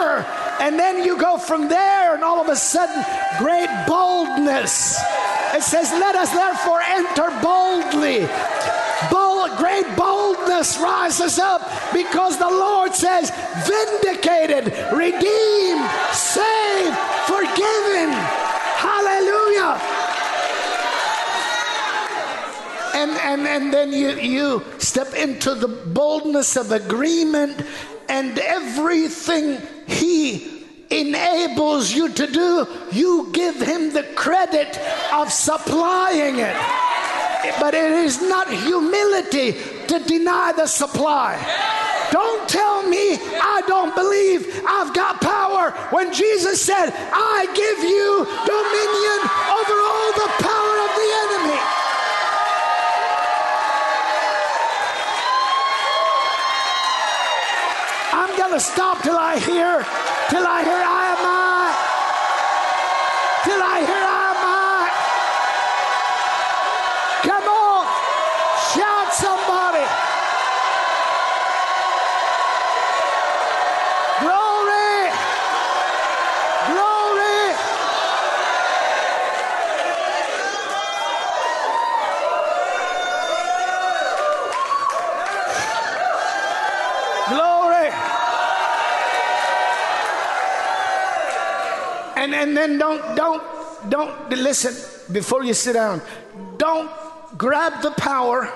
Speaker 2: And then you go from there, and all of a sudden, great boldness. It says, Let us therefore enter boldly bold, great boldness rises up because the Lord says, vindicated, redeemed, saved, forgiven. Hallelujah. And, and, and then you, you step into the boldness of agreement, and everything He enables you to do, you give Him the credit of supplying it but it is not humility to deny the supply. Don't tell me I don't believe I've got power when Jesus said, I give you dominion over all the enemy. To stop till I hear, till I hear, don't, don't, don't, listen, before you sit down, don't grab the power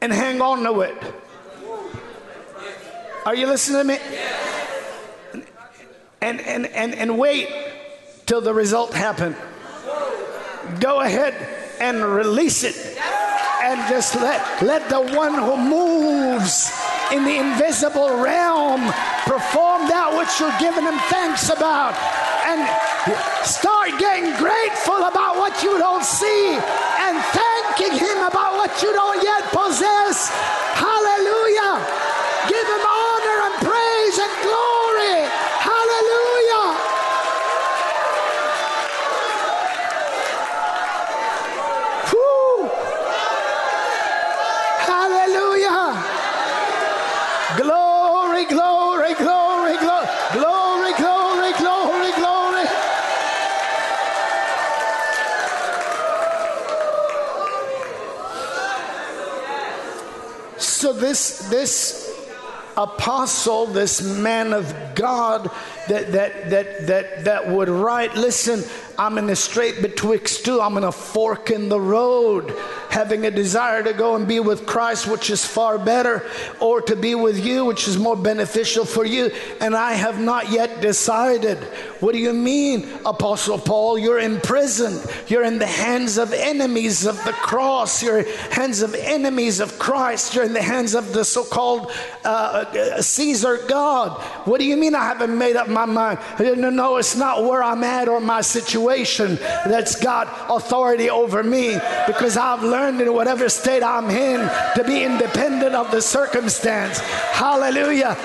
Speaker 2: and hang on to it. Are you listening to me? And, and, and, and wait till the result happen. Go ahead and release it and just let, let the one who moves in the invisible realm perform that which you're giving him thanks about and start getting grateful about what you don't see and thanking him about what you don't yet possess. Hallelujah give him honor and praise and glory hallelujah Whew. Hallelujah. Glory, glory, glory, glory, glory, glory, glory, glory. So this this apostle, this man of God that that that that that would write, listen, I'm in a straight betwixt two, I'm in a fork in the road, having a desire to go and be with Christ, which is far better, or to be with you, which is more beneficial for you, and I have not yet decided. What do you mean, Apostle Paul? You're in prison. You're in the hands of enemies of the cross. You're in the hands of enemies of Christ. You're in the hands of the so-called uh, Caesar God. What do you mean I haven't made up my mind? No, no, it's not where I'm at or my situation that's got authority over me because I've learned in whatever state I'm in to be independent of the circumstance. Hallelujah.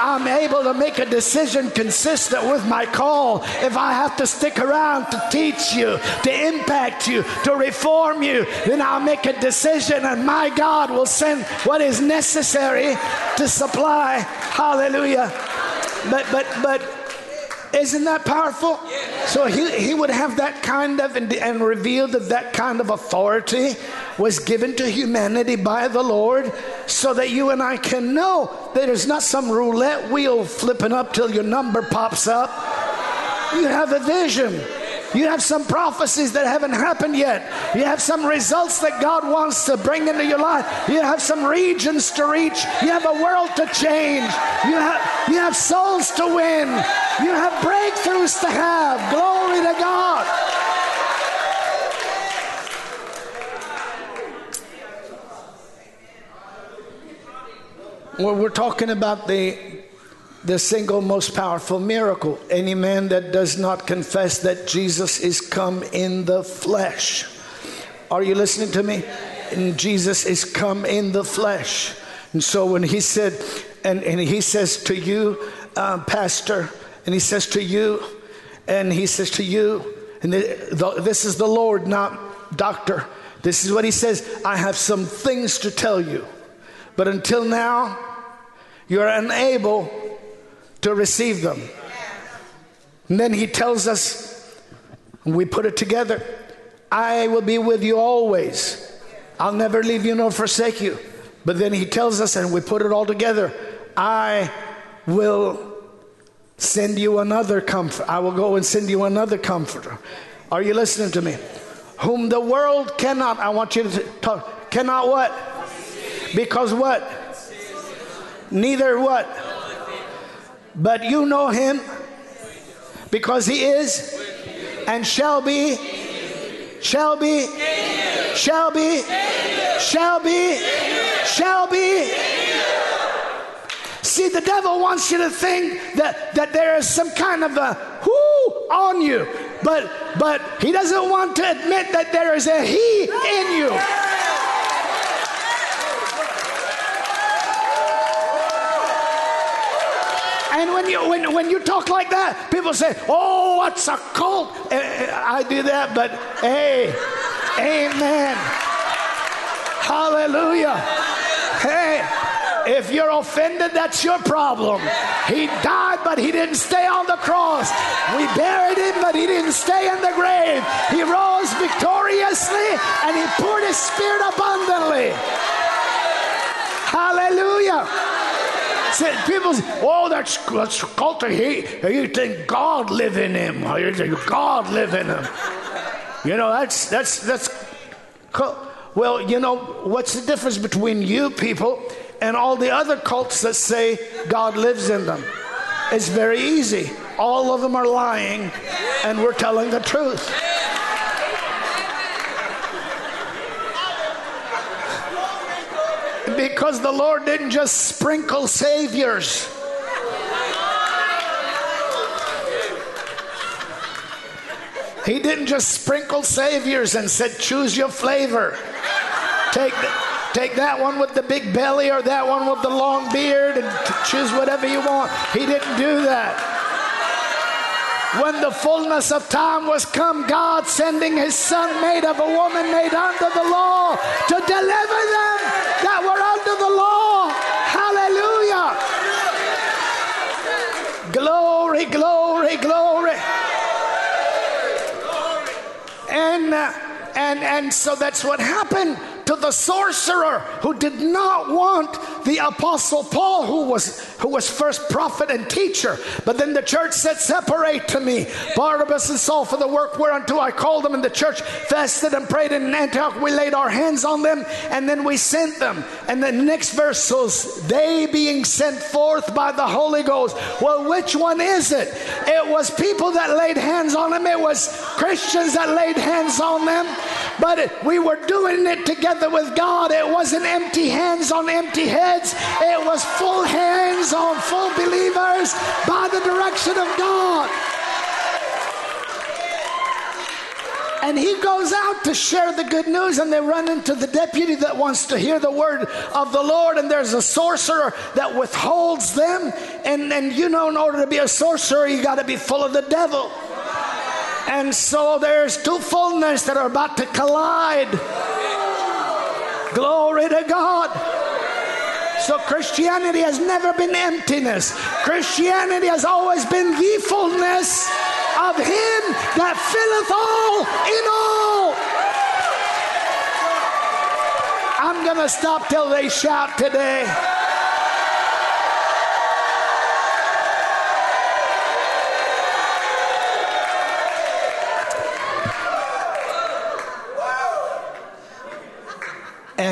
Speaker 2: I'm able to make a decision consistent with my call. If I have to stick around to teach you, to impact you, to reform you, then I'll make a decision and my God will send what is necessary to supply. Hallelujah. But, but, but, isn't that powerful? So he, he would have that kind of, and, and revealed that that kind of authority was given to humanity by the Lord so that you and I can know that there's not some roulette wheel flipping up till your number pops up. You have a vision. You have some prophecies that haven't happened yet. You have some results that God wants to bring into your life. You have some regions to reach. You have a world to change. You have, you have souls to win. You have breakthroughs to have. Glory to God. Well, we're talking about the the single most powerful miracle. Any man that does not confess that Jesus is come in the flesh. Are you listening to me? And Jesus is come in the flesh. And so when he said, and, and he says to you, uh, Pastor, and he says to you, and he says to you, and the, the, this is the Lord, not doctor. This is what he says I have some things to tell you. But until now, you're unable to receive them. And then he tells us, we put it together I will be with you always. I'll never leave you nor forsake you. But then he tells us, and we put it all together I will send you another comfort. I will go and send you another comforter. Are you listening to me? Whom the world cannot, I want you to talk, cannot what? Because what? Neither what? But you know him because he is and shall be, shall be, shall be, shall be, shall be. See, the devil wants you to think that, that there is some kind of a who on you, but but he doesn't want to admit that there is a he in you. And when you when, when you talk like that, people say, "Oh, what's a cult?" Eh, eh, I do that, but hey, amen, hallelujah. Hey, if you're offended, that's your problem. He died, but he didn't stay on the cross. We buried him, but he didn't stay in the grave. He rose victoriously, and he poured his spirit abundantly. Hallelujah. See, people say, oh, that's, that's cult. He, you think God live in him. You think God live in him. You know, that's, that's, that's, Well, you know, what's the difference between you people and all the other cults that say God lives in them? It's very easy. All of them are lying, and we're telling the truth. Because the Lord didn't just sprinkle saviors. He didn't just sprinkle saviors and said, choose your flavor. Take, take that one with the big belly or that one with the long beard and choose whatever you want. He didn't do that. When the fullness of time was come, God sending his son made of a woman made under the law to deliver them that were under the law. Hallelujah. Glory, glory, glory. And, uh, and, and so that's what happened to the sorcerer who did not want the apostle Paul, who was who was first prophet and teacher. But then the church said, Separate to me Barnabas and Saul for the work whereunto I called them. And the church fasted and prayed in Antioch. We laid our hands on them and then we sent them. And the next verse says, They being sent forth by the Holy Ghost. Well, which one is it? It was people that laid hands on them, it was Christians that laid hands on them. But we were doing it together with God. It wasn't empty hands on empty heads, it was full hands on full believers by the direction of God. And he goes out to share the good news, and they run into the deputy that wants to hear the word of the Lord. And there's a sorcerer that withholds them. And, and you know, in order to be a sorcerer, you got to be full of the devil. And so there's two fullness that are about to collide. Glory to God. So Christianity has never been emptiness. Christianity has always been the fullness of Him that filleth all in all. I'm going to stop till they shout today.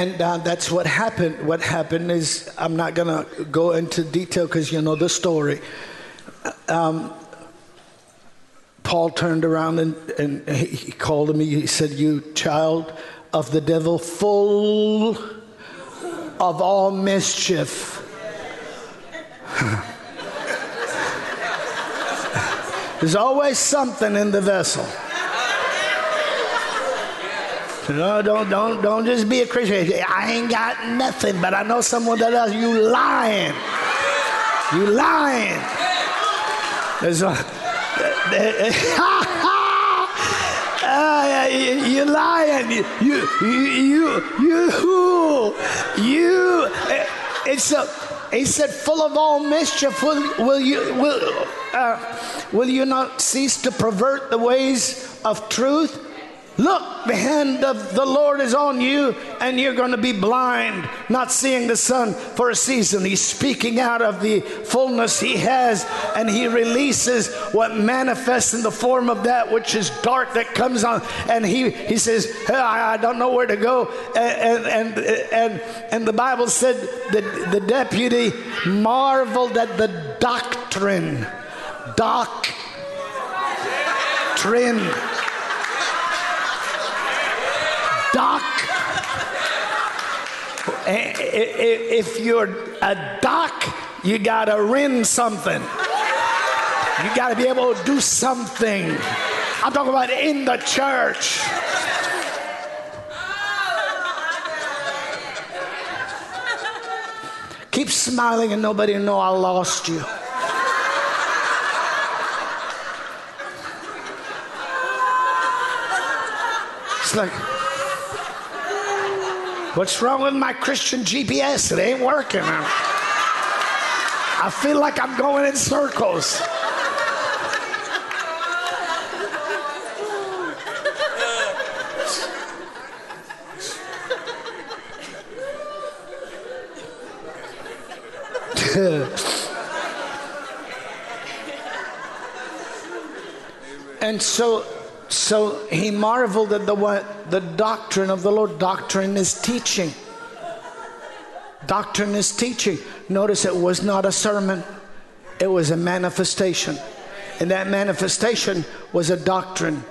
Speaker 2: And uh, that's what happened. What happened is, I'm not going to go into detail because you know the story. Um, Paul turned around and, and he called me. He said, You child of the devil, full of all mischief. There's always something in the vessel. No, don't, don't, don't just be a Christian. I ain't got nothing, but I know someone that does. You lying. You lying. There's a, uh, you, are lying. You, you, you, you, you. It's a. He said, "Full of all mischief, will, will you will uh, will you not cease to pervert the ways of truth?" Look, the hand of the Lord is on you, and you're going to be blind, not seeing the sun for a season. He's speaking out of the fullness He has, and He releases what manifests in the form of that which is dark that comes on. And He, he says, I, I, don't know where to go. And, and, and, and the Bible said that the deputy marveled at the doctrine. Doctrine doc. If you're a doc, you got to win something. You got to be able to do something. I'm talking about in the church. Keep smiling and nobody know I lost you. It's like What's wrong with my Christian GPS? It ain't working. I feel like I'm going in circles. and so So he marveled at the the doctrine of the Lord. Doctrine is teaching. Doctrine is teaching. Notice it was not a sermon, it was a manifestation. And that manifestation was a doctrine.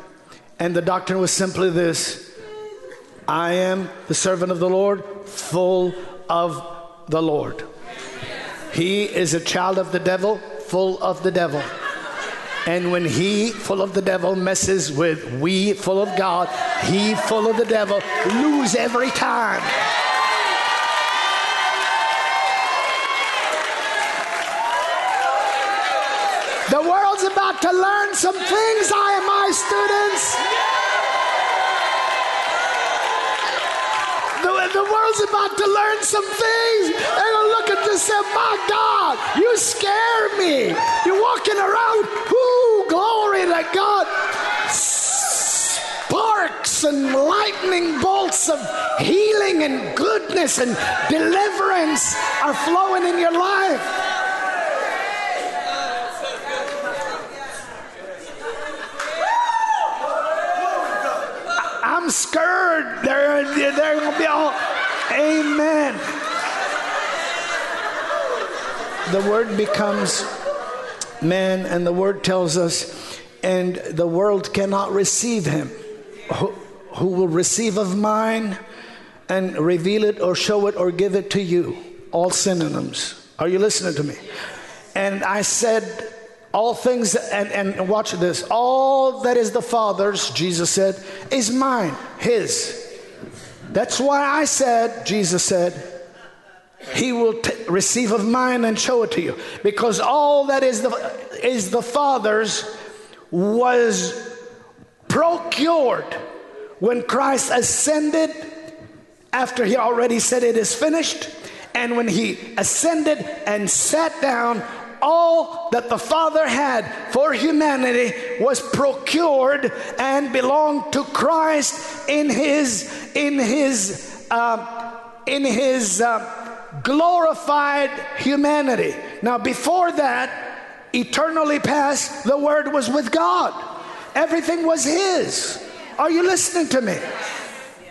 Speaker 2: And the doctrine was simply this I am the servant of the Lord, full of the Lord. He is a child of the devil, full of the devil. And when he, full of the devil, messes with we, full of God, he, full of the devil, lose every time. The world's about to learn some things, I am my students. The, the world's about to learn some things. They're going to look at this and say, My God, you scare me. You're walking around, whoo, glory to God. Sparks and lightning bolts of healing and goodness and deliverance are flowing in your life. I'm scared. They're, they're going to be all, amen. The word becomes man, and the word tells us, and the world cannot receive him. Who, who will receive of mine and reveal it or show it or give it to you? All synonyms. Are you listening to me? And I said, all things, and, and watch this, all that is the Father's, Jesus said, is mine, His. That's why I said, Jesus said, He will t- receive of mine and show it to you. Because all that is the, is the Father's was procured when Christ ascended after He already said it is finished. And when He ascended and sat down, all that the Father had for humanity was procured and belonged to Christ in His in His uh, in His uh, glorified humanity. Now, before that, eternally past, the Word was with God. Everything was His. Are you listening to me?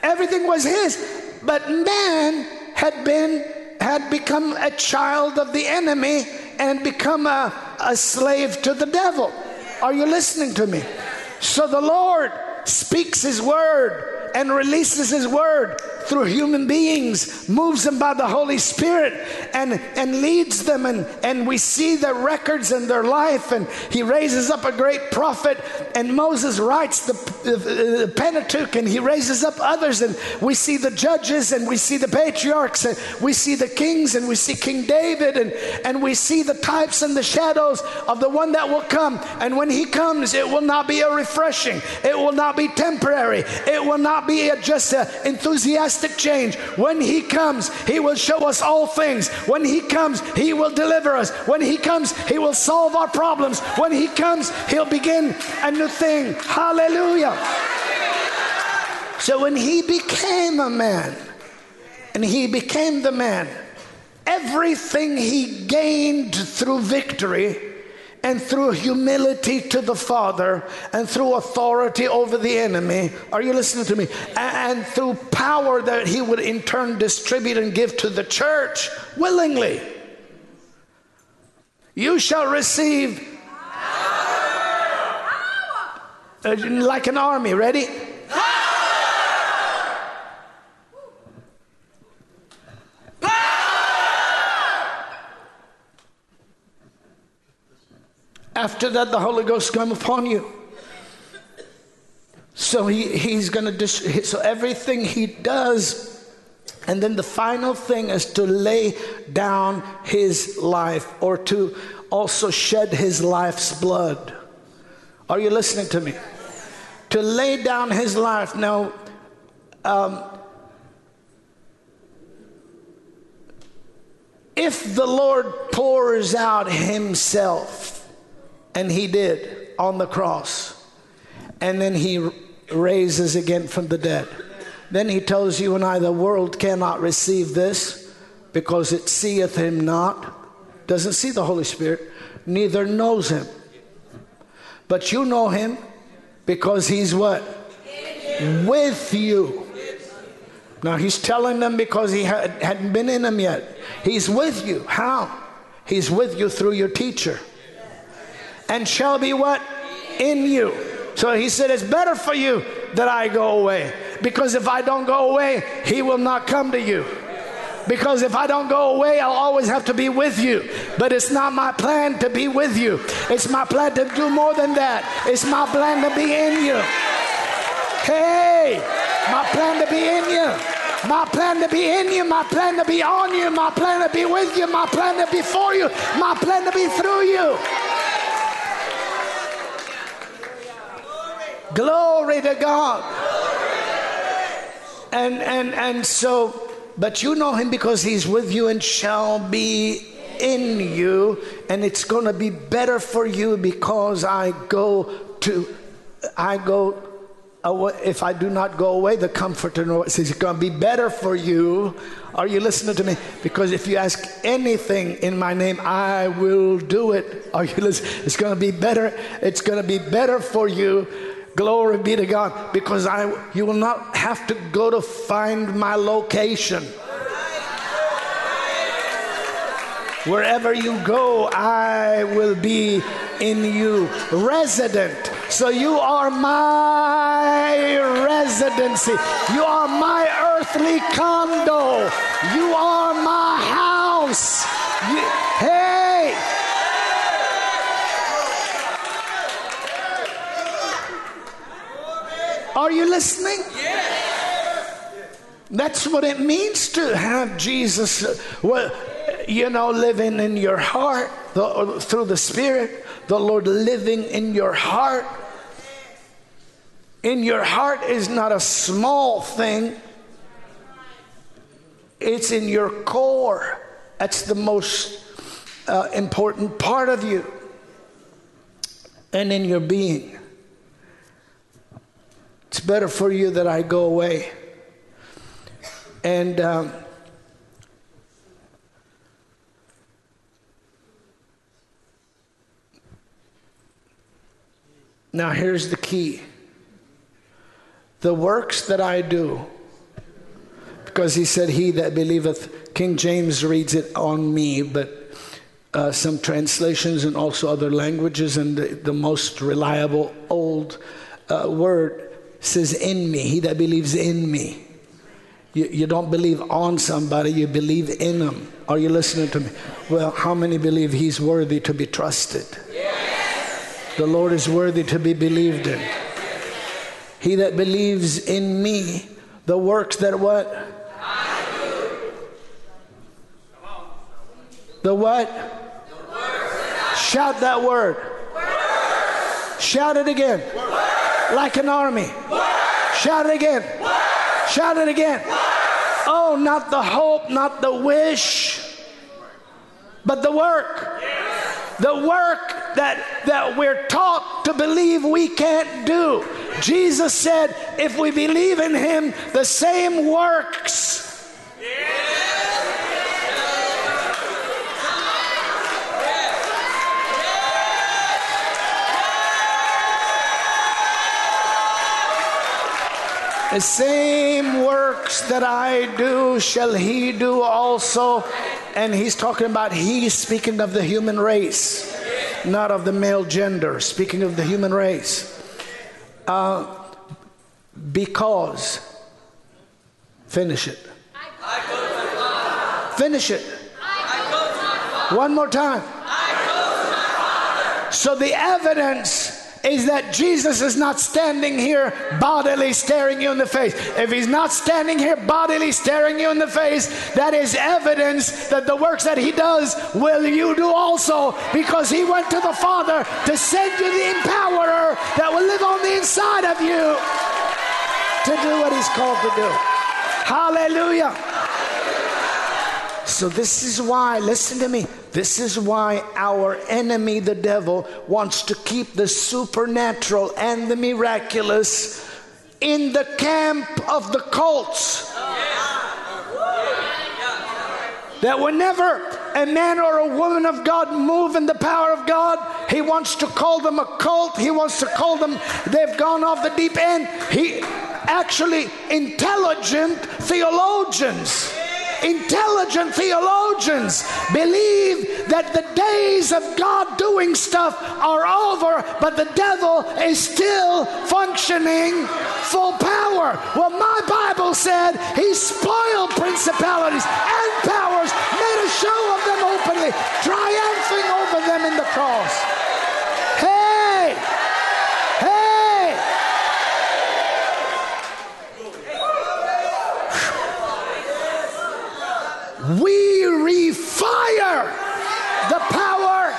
Speaker 2: Everything was His, but man had been had become a child of the enemy and become a, a slave to the devil. Are you listening to me? So the Lord speaks His word and releases His word through human beings, moves them by the Holy Spirit, and, and leads them. And, and we see the records in their life. And He raises up a great prophet, and Moses writes the, the, the Pentateuch, and He raises up others. And we see the judges, and we see the patriarchs, and we see the kings, and we see King David, and, and we see the types and the shadows of the one that will come. And when He comes, it will not be a refreshing, it will not be temporary, it will not be a, just an enthusiastic change. When He comes, He will show us all things. When He comes, He will deliver us. When He comes, He will solve our problems. When He comes, He'll begin a new thing. Hallelujah. So when He became a man, and He became the man, everything He gained through victory and through humility to the Father and through authority over the enemy. Are you listening to me? And, through power that He would in turn distribute and give to the church willingly. You shall receive uh, like an army. Ready? After that, the Holy Ghost come upon you. So he, he's going to, dis- so everything he does, and then the final thing is to lay down his life or to also shed his life's blood. Are you listening to me? To lay down his life. Now, um, if the Lord pours out himself, and he did on the cross. And then he raises again from the dead. Then he tells you and I, the world cannot receive this because it seeth him not, doesn't see the Holy Spirit, neither knows him. But you know him Because he's what? With you. Now he's telling them because he had, hadn't been in them yet. He's with you. How? He's with you through your teacher. And shall be what? In you. So he said, It's better for you that I go away. Because if I don't go away, he will not come to you. Because if I don't go away, I'll always have to be with you. But it's not my plan to be with you. It's my plan to do more than that. It's my plan to be in you. Hey, my plan to be in you. My plan to be in you, my plan to be on you, my plan to be with you, my plan to be for you, my plan to be through you. Glory to God. And and and so but you know him because he's with you and shall be in you. And it's going to be better for you because I go to I go away, if I do not go away the comforter says it's going to be better for you. Are you listening to me? Because if you ask anything in my name I will do it. Are you listening it's going to be better it's going to be better for you Glory be to God, because I you will not have to go to find my location. Wherever you go, I will be in you, resident. So you are my residency. You are my earthly condo. You are my house. You, hey, Are you listening? Yes. That's what it means to have Jesus, well, you know, living in your heart the, through the Spirit, the Lord living in your heart. In your heart is not a small thing, it's in your core. That's the most uh, important part of you and in your being. It's better for you that I go away. And um, now here's the key the works that I do, because he said, He that believeth, King James reads it on me, but uh, some translations and also other languages, and the, the most reliable old uh, word says in me, he that believes in me. You, you don't believe on somebody, you believe in them. Are you listening to me? Well, how many believe he's worthy to be trusted? Yes. The Lord is worthy to be believed in. He that believes in me, the works that what? The what? The Shout that word. Shout it again like an army. Shout it again. Shout it again. Oh, not the hope, not the wish, but the work. The work that, that we're taught to believe we can't do. Jesus said, if we believe in Him, the same works. The same works that I do shall he do also. And he's talking about he's speaking of the human race, not of the male gender, speaking of the human race. Uh, because, finish it. Finish it. One more time. So the evidence is that Jesus is not standing here bodily staring you in the face. If he's not standing here bodily staring you in the face, that is evidence that the works that he does will you do also because he went to the Father to send you the empowerer that will live on the inside of you to do what he's called to do. Hallelujah. So, this is why, listen to me, this is why our enemy, the devil, wants to keep the supernatural and the miraculous in the camp of the cults. That whenever a man or a woman of God move in the power of God, He wants to call them a cult. He wants to call them, they've gone off the deep end. He actually, intelligent theologians intelligent theologians believe that the days of God doing stuff are over, but the devil is still functioning full power. Well, my Bible said he spoiled principalities and powers, made a show of them openly, triumphing over them in the cross. Hey! Hey! We refire the power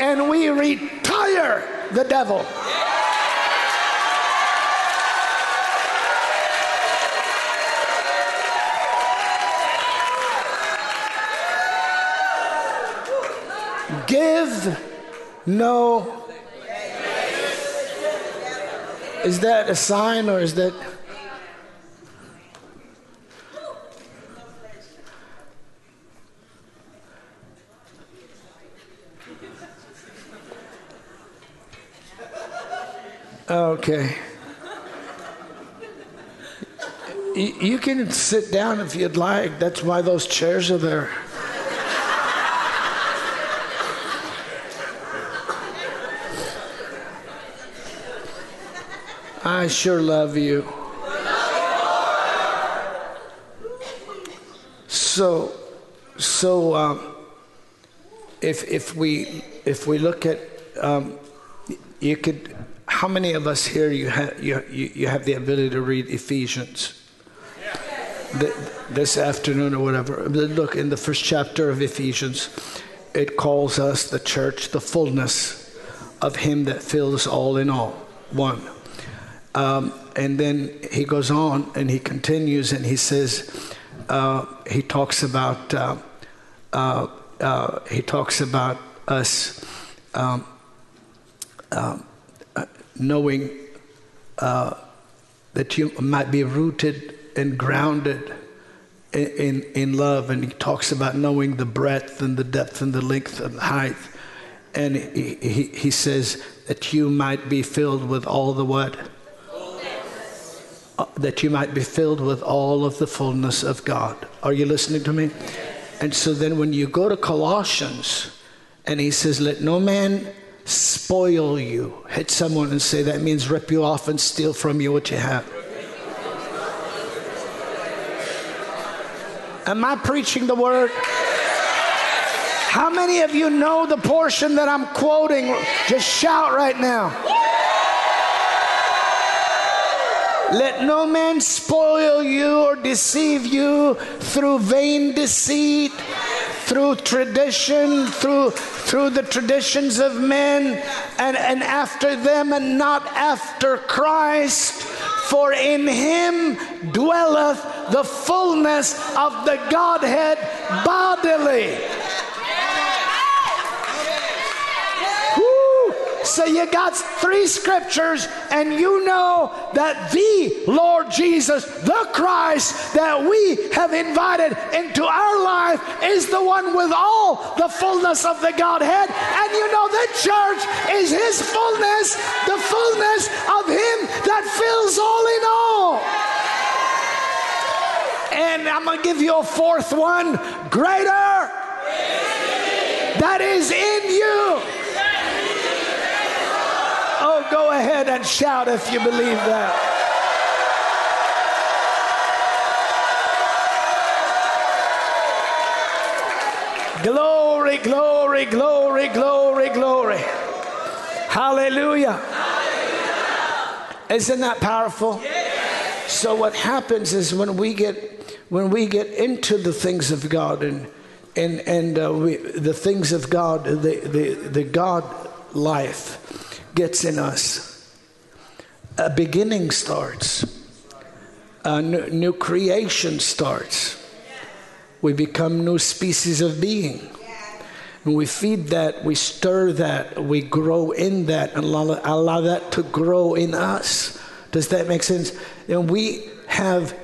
Speaker 2: and we retire the devil. Give no. Is that a sign or is that. Okay. You can sit down if you'd like. That's why those chairs are there. I sure love you. So, so um, if if we if we look at um, you could how many of us here you have you, you have the ability to read Ephesians the, this afternoon or whatever? Look in the first chapter of Ephesians, it calls us the church the fullness of Him that fills all in all. One. Um, and then he goes on and he continues and he says, uh, he talks about, uh, uh, uh he talks about us um, uh, knowing uh, that you might be rooted and grounded in, in, in, love. And he talks about knowing the breadth and the depth and the length and the height. And he, he, he says that you might be filled with all the what? Uh, that you might be filled with all of the fullness of God. Are you listening to me? And so then when you go to Colossians, and he says, Let no man spoil you. Hit someone and say, That means rip you off and steal from you what you have. Am I preaching the word? How many of you know the portion that I'm quoting? Just shout right now. Let no man spoil you or deceive you through vain deceit, through tradition, through, through the traditions of men, and, and after them, and not after Christ. For in him dwelleth the fullness of the Godhead bodily. So you got three scriptures, and you know that the Lord Jesus, the Christ that we have invited into our life, is the one with all the fullness of the Godhead. And you know the church is His fullness, the fullness of Him that fills all in all. And I'm going to give you a fourth one greater that is in you Go ahead and shout if you believe that. Glory, glory, glory, glory, glory. Hallelujah. Hallelujah. Isn't that powerful? Yes. So what happens is when we get when we get into the things of God and and and uh, we, the things of God, the the the God life, gets in us. A beginning starts, a new, creation starts. We become new species of being. And we feed that, we stir that, we grow in that, and allow, allow that to grow in us. Does that make sense? And we have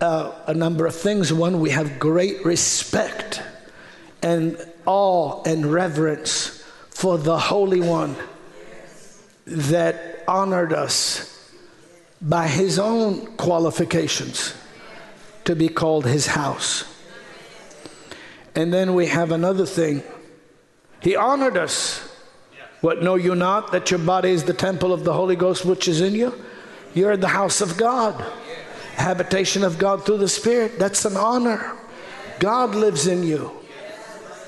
Speaker 2: uh, a number of things. One, we have great respect and awe and reverence for the Holy One that honored us by his own qualifications to be called his house. And then we have another thing. He honored us. What know you not that your body is the temple of the Holy Ghost which is in you? You're in the house of God, habitation of God through the Spirit. That's an honor. God lives in you,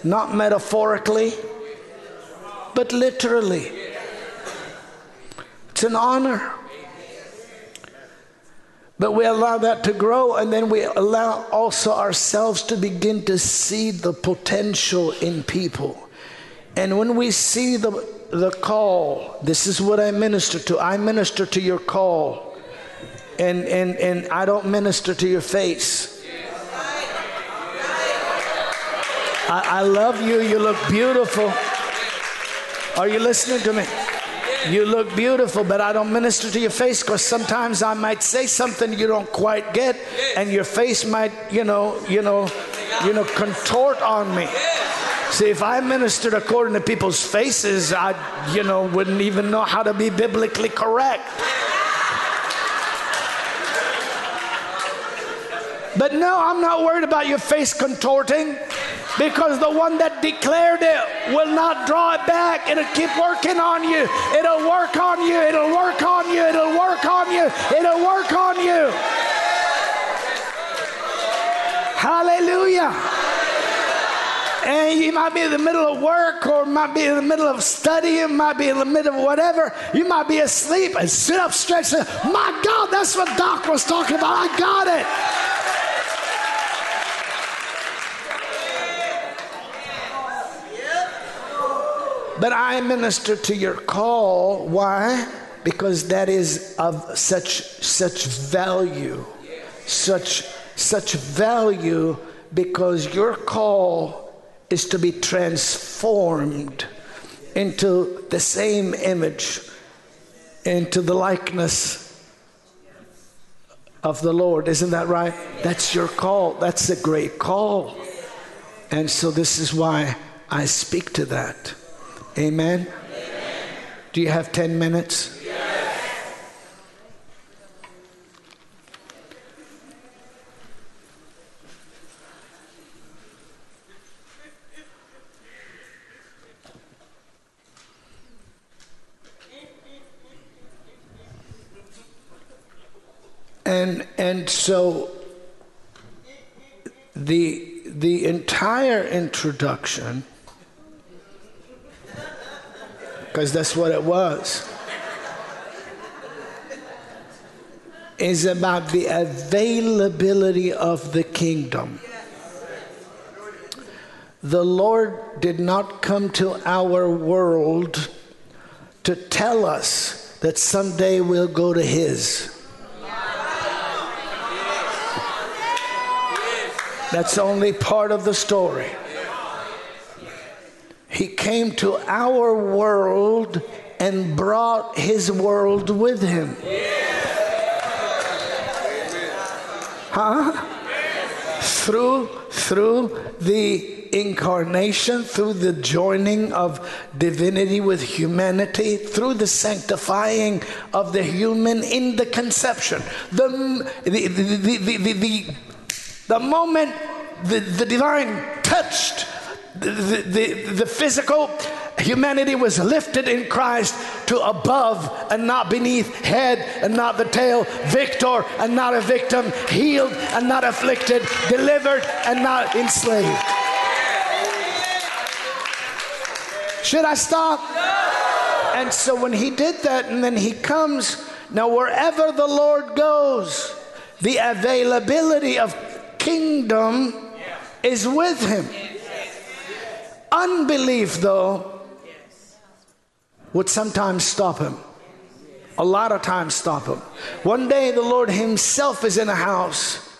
Speaker 2: not metaphorically, but literally. It's an honor. But we allow that to grow, and then we allow also ourselves to begin to see the potential in people. And when we see the, the call, this is what I minister to. I minister to your call, and, and, and I don't minister to your face. I, I love you. You look beautiful. Are you listening to me? You look beautiful, but I don't minister to your face because sometimes I might say something you don't quite get, and your face might, you know, you know, you know, contort on me. See, if I ministered according to people's faces, I, you know, wouldn't even know how to be biblically correct. But no, I'm not worried about your face contorting because the one that declared it will not draw it back. It'll keep working on you. It'll work on you. It'll work on you. It'll work on you. It'll work on you. Hallelujah. And you might be in the middle of work or might be in the middle of studying, might be in the middle of whatever. You might be asleep and sit up straight My God, that's what Doc was talking about. I got it. But I minister to your call. Why? Because that is of such such value. Such such value because your call is to be transformed into the same image, into the likeness of the Lord. Isn't that right? That's your call. That's a great call. And so this is why I speak to that. Amen? Amen. Do you have 10 minutes? Yes. And and so the the entire introduction because that's what it was, is about the availability of the kingdom. The Lord did not come to our world to tell us that someday we'll go to His. That's only part of the story. He came to our world and brought his world with him. Huh? Through through the incarnation, through the joining of divinity with humanity, through the sanctifying of the human in the conception. The, the, the, the, the, the, the moment the, the divine touched the, the, the physical humanity was lifted in Christ to above and not beneath, head and not the tail, victor and not a victim, healed and not afflicted, delivered and not enslaved. Should I stop? And so when he did that, and then he comes, now wherever the Lord goes, the availability of kingdom is with him. Unbelief, though, would sometimes stop him. A lot of times stop him. One day the Lord Himself is in a house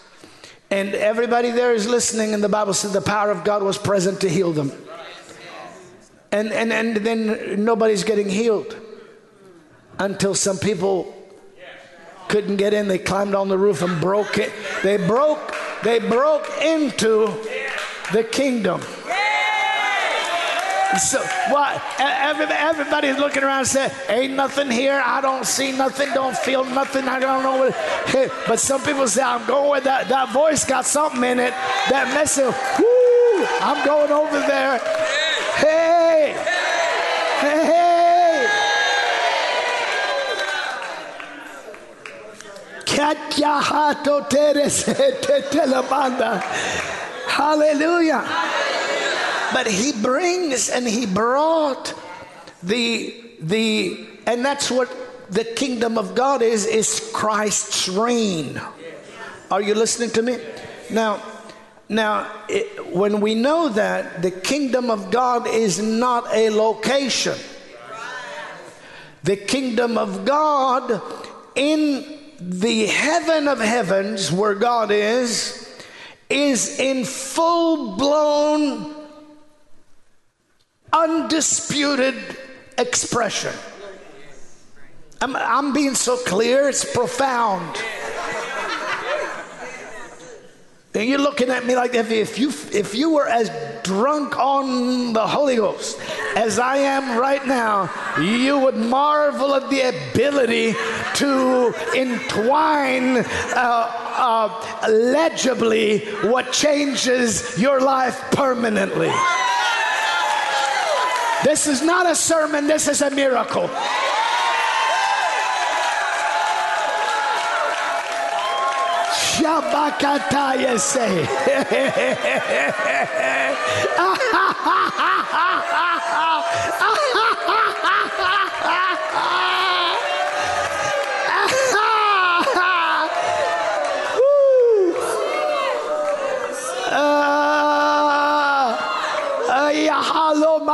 Speaker 2: and everybody there is listening, and the Bible said the power of God was present to heal them. And, and, and then nobody's getting healed until some people couldn't get in. They climbed on the roof and broke it. They broke, they broke into the kingdom. So what? everybody's looking around and saying, "Ain't nothing here. I don't see nothing. Don't feel nothing. I don't know what." But some people say, "I'm going with that. That voice got something in it. That message. I'm going over there. Hey, hey, hey." Hallelujah but he brings and he brought the the and that's what the kingdom of God is is Christ's reign. Are you listening to me? Now, now it, when we know that the kingdom of God is not a location. The kingdom of God in the heaven of heavens where God is is in full blown undisputed expression. I'm, I'm being so clear, it's profound. And you're looking at me like if, if you if you were as drunk on the Holy Ghost as I am right now, you would marvel at the ability to entwine uh, uh, legibly what changes your life permanently. This is not a sermon, this is a miracle. Shabakataya say.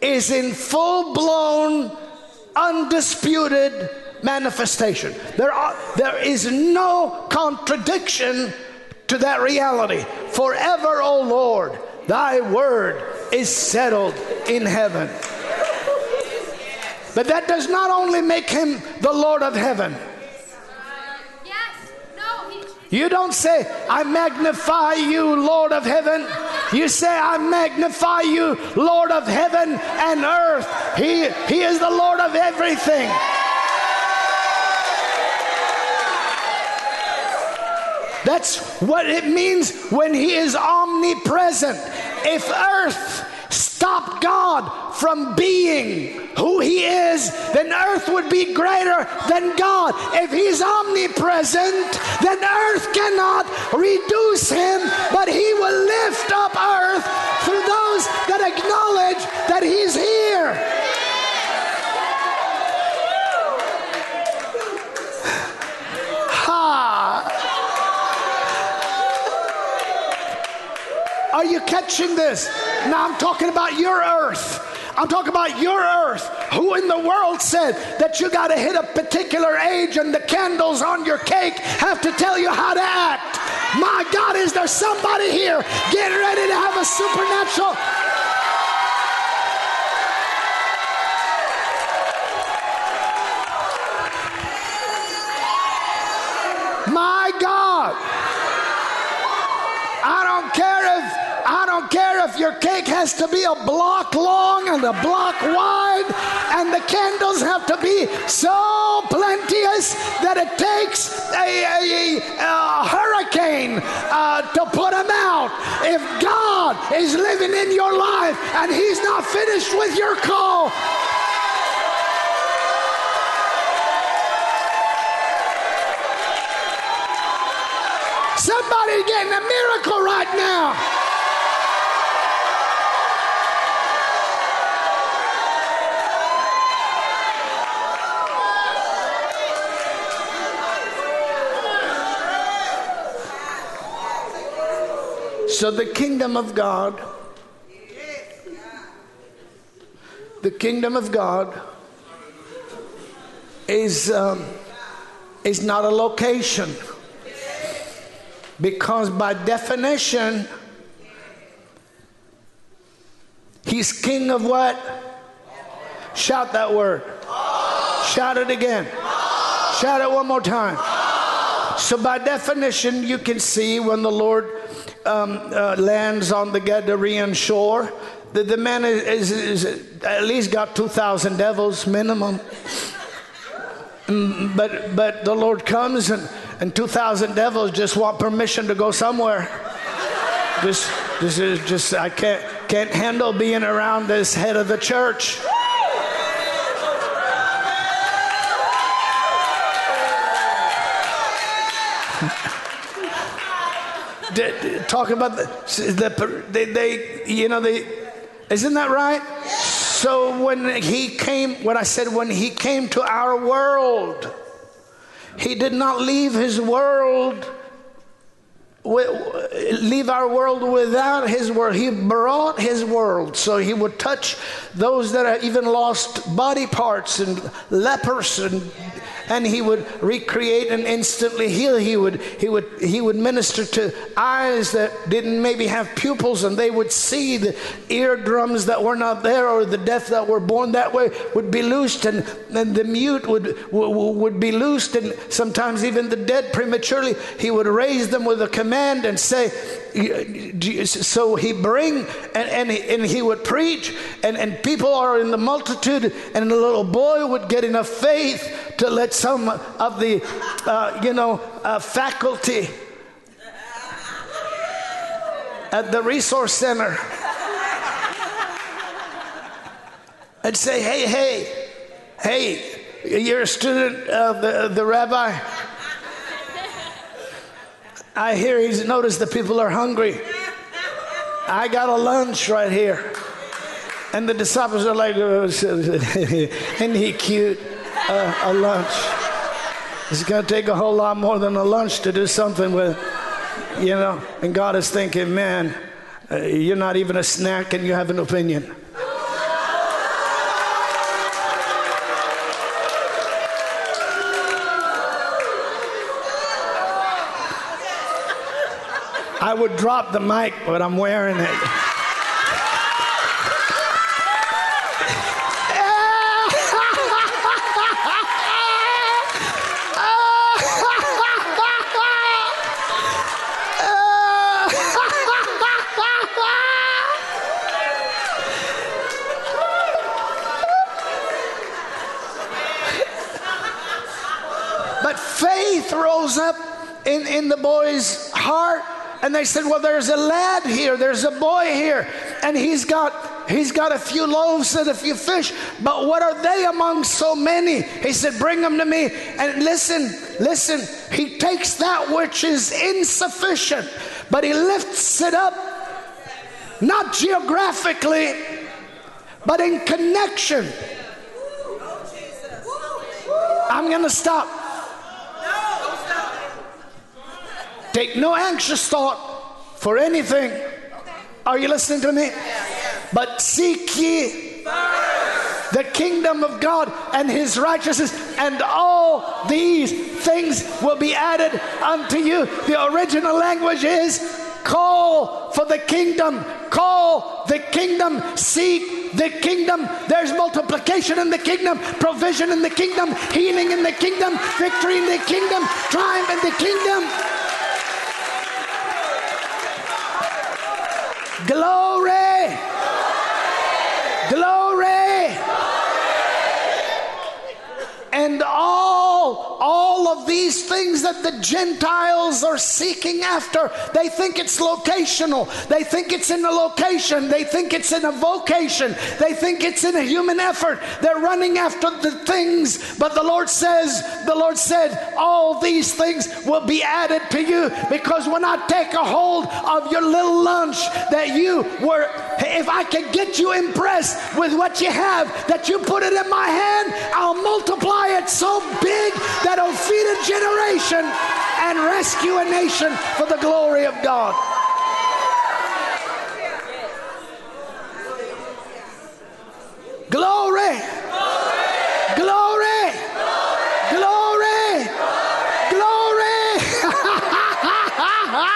Speaker 2: is in full blown undisputed manifestation. There, are, there is no contradiction to that reality. Forever, O Lord, thy word is settled in heaven. But that does not only make him the Lord of heaven. You don't say, I magnify you, Lord of heaven. You say, I magnify you, Lord of heaven and earth. He, he is the Lord of everything. That's what it means when He is omnipresent. If earth stopped God from being who He is, then earth would be greater than God. If He's omnipresent, then cannot reduce Him, but He will lift up earth through those that acknowledge that He's here. Ha! Are you catching this? Now I'm talking about your earth. I'm talking about your earth. Who in the world said that you got to hit a particular age and the candles on your cake have to tell you how to act? My God, is there somebody here getting ready to have a supernatural? Care if your cake has to be a block long and a block wide, and the candles have to be so plenteous that it takes a, a, a hurricane uh, to put them out. If God is living in your life and He's not finished with your call, Somebody getting a miracle right now. So the kingdom of God, the kingdom of God is, um, is not a location. Because by definition, he's king of what? Shout that word. Shout it again. Shout it one more time. So, by definition, you can see when the Lord um, uh, lands on the Gadarean shore, that the man is, is, is at least got 2,000 devils minimum. Mm, but, but the Lord comes and, and 2,000 devils just want permission to go somewhere. Just, just, just I can't, can't handle being around this head of the church. talking about the, the they, they, you know, they, isn't that right? So when he came, when I said when he came to our world, he did not leave his world leave our world without his world. He brought his world so he would touch those that are even lost body parts and lepers and and he would recreate and instantly heal. He would, he would, he would minister to eyes that didn't maybe have pupils and they would see the eardrums that were not there or the deaf that were born that way would be loosed and, the mute would, would be loosed and sometimes even the dead prematurely. He would raise them with a command and say, so he bring and, and, he, and he would preach and, and people are in the multitude and the little boy would get enough faith to let some of the uh, you know uh, faculty at the resource center and say hey hey hey you're a student of the, the rabbi I hear he's noticed the people are hungry. I got a lunch right here. And the disciples are like, oh, isn't he cute? Uh, a lunch. It's going to take a whole lot more than a lunch to do something with, you know. And God is thinking, man, uh, you're not even a snack and you have an opinion. Would drop the mic, but I'm wearing it. but faith rose up in, in the boy's heart and they said, Well, there's a lad here, there's a boy here, and he's got he's got a few loaves and a few fish, but what are they among so many? He said, Bring them to me. And listen, listen, he takes that which is insufficient, but he lifts it up, not geographically, but in connection. I'm going to stop. Take no anxious thought for anything. Are you listening to me? But seek ye the kingdom of God and his righteousness, and all these things will be added unto you. The original language is call for the kingdom, call the kingdom, seek the kingdom. There's multiplication in the kingdom, provision in the kingdom, healing in the kingdom, victory in the kingdom, triumph in the kingdom. Glory! Glory! And all, all of these things that the Gentiles are seeking after, they think it's locational. They think it's in a location. They think it's in a vocation. They think it's in a human effort. They're running after the things, but the Lord says, the Lord said, all these things will be added to you because when I take a hold of your little lunch that you were, if I can get you impressed with what you have, that you put it in my hand, I'll multiply it so big that'll feed a generation and rescue a nation for the glory of God. Glory. Glory. Glory. Glory.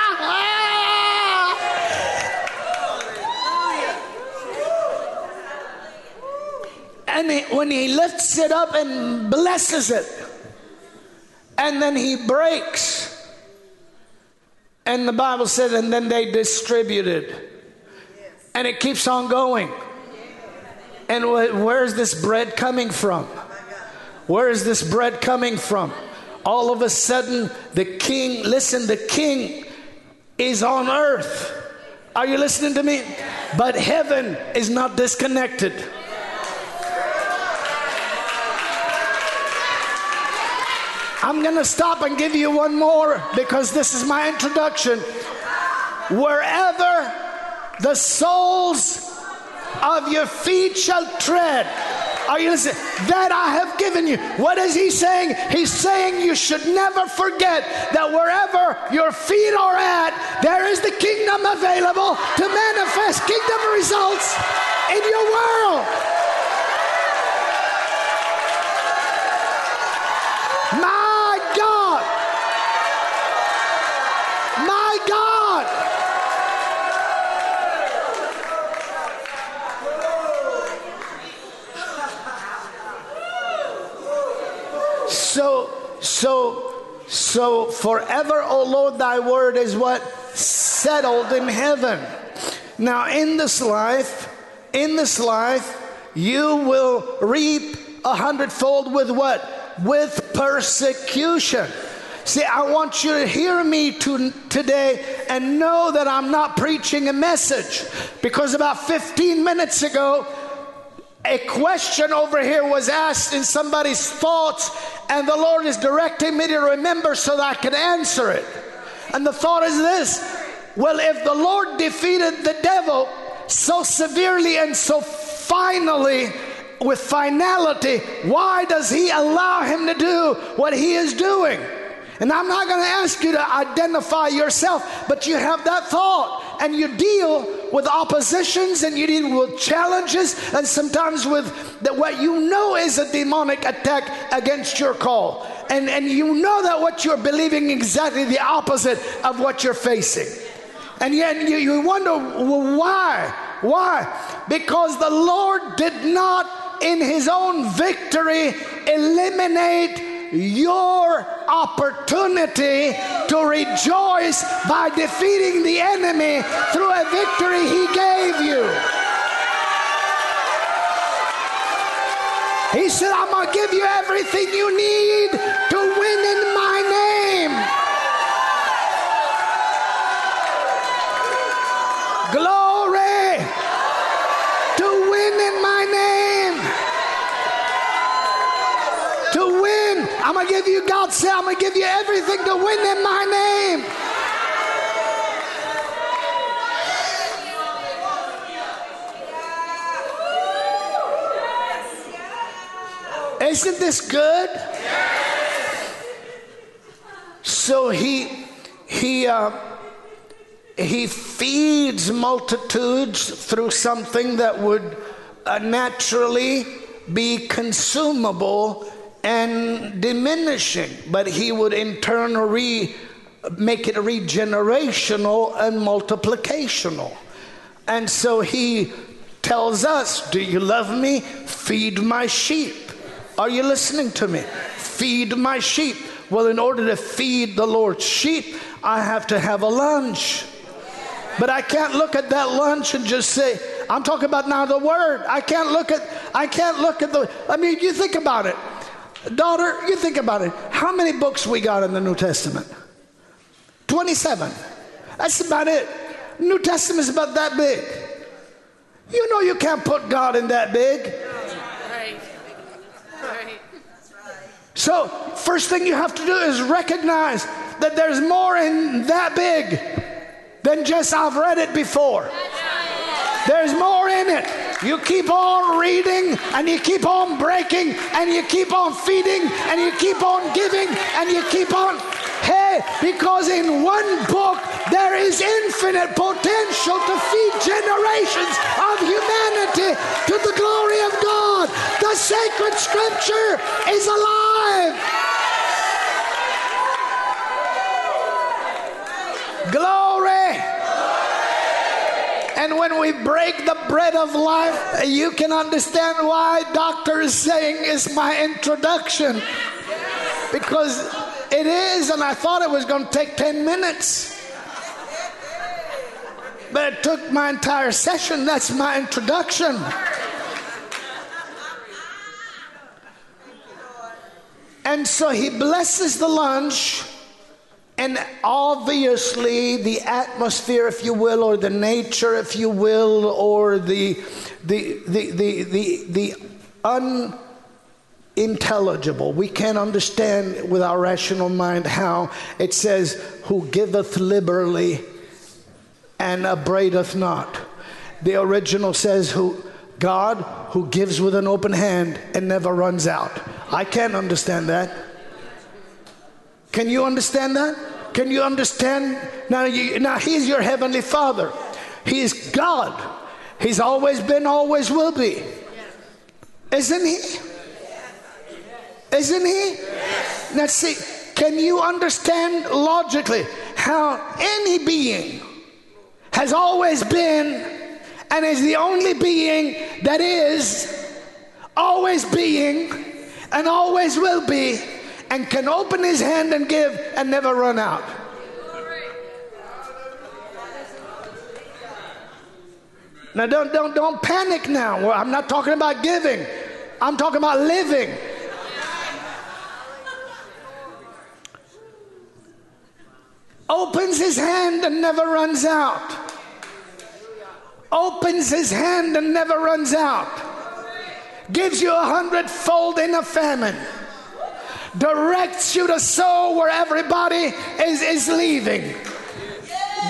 Speaker 2: And when he lifts it up and blesses it, and then he breaks, and the Bible said, and then they distributed. And it keeps on going. And where's this bread coming from? Where is this bread coming from? All of a sudden, the king, listen, the king is on earth. Are you listening to me? But heaven is not disconnected. I'm going to stop and give you one more because this is my introduction. Wherever the soles of your feet shall tread, are you listening? That I have given you. What is he saying? He's saying you should never forget that wherever your feet are at, there is the kingdom available to manifest kingdom results in your world. My God. My God. So, so, so forever, O Lord, thy word is what? Settled in heaven. Now, in this life, in this life, you will reap a hundredfold with what? With persecution. See, I want you to hear me to, today and know that I'm not preaching a message because about 15 minutes ago, a question over here was asked in somebody's thoughts, and the Lord is directing me to remember so that I can answer it. And the thought is this well, if the Lord defeated the devil so severely and so finally, with finality, why does he allow him to do what he is doing? And I'm not going to ask you to identify yourself, but you have that thought and you deal with oppositions and you deal with challenges and sometimes with that what you know is a demonic attack against your call. And, and you know that what you're believing exactly the opposite of what you're facing. And yet you, you wonder well, why? Why? Because the Lord did not, in his own victory, eliminate your opportunity to rejoice by defeating the enemy through a victory he gave you. He said, I'm going to give you everything you need to win in my name. Glory to win in my name. To win. I'm going to give you, God said, I'm going to give you everything to win in my name. Isn't this good? So he he uh, he feeds multitudes through something that would uh, naturally be consumable and diminishing, but he would in turn re- make it regenerational and multiplicational. And so he tells us, Do you love me? Feed my sheep. Are you listening to me? Feed my sheep. Well, in order to feed the Lord's sheep, I have to have a lunch. But I can't look at that lunch and just say, I'm talking about now the word. I can't look at I can't look at the I mean, you think about it. Daughter, you think about it. How many books we got in the New Testament? 27. That's about it. New Testament is about that big. You know you can't put God in that big. So, first thing you have to do is recognize that there's more in that big than just I've read it before. There's more in it. You keep on reading and you keep on breaking and you keep on feeding and you keep on giving and you keep on. Hey, because in one book there is infinite potential to feed generations of humanity to the glory of God. The sacred scripture is alive. Glory. And when we break the bread of life, you can understand why doctor is saying it's my introduction. Because it is, and I thought it was going to take 10 minutes. But it took my entire session. That's my introduction. And so he blesses the lunch, and obviously the atmosphere, if you will, or the nature, if you will, or the the the the the, the unintelligible. We can't understand with our rational mind how it says, "Who giveth liberally and upbraideth not." The original says, "Who." God who gives with an open hand and never runs out. I can't understand that. Can you understand that? Can you understand? Now, you, now He's your heavenly Father. He is God. He's always been, always will be. Isn't He? Isn't He? Now, see, can you understand logically how any being has always been and is the only being that is always being and always will be and can open his hand and give and never run out. Now don't don't don't panic now. Well, I'm not talking about giving. I'm talking about living. Opens his hand and never runs out opens his hand and never runs out, gives you a hundredfold in a famine, directs you to sow where everybody is, is leaving,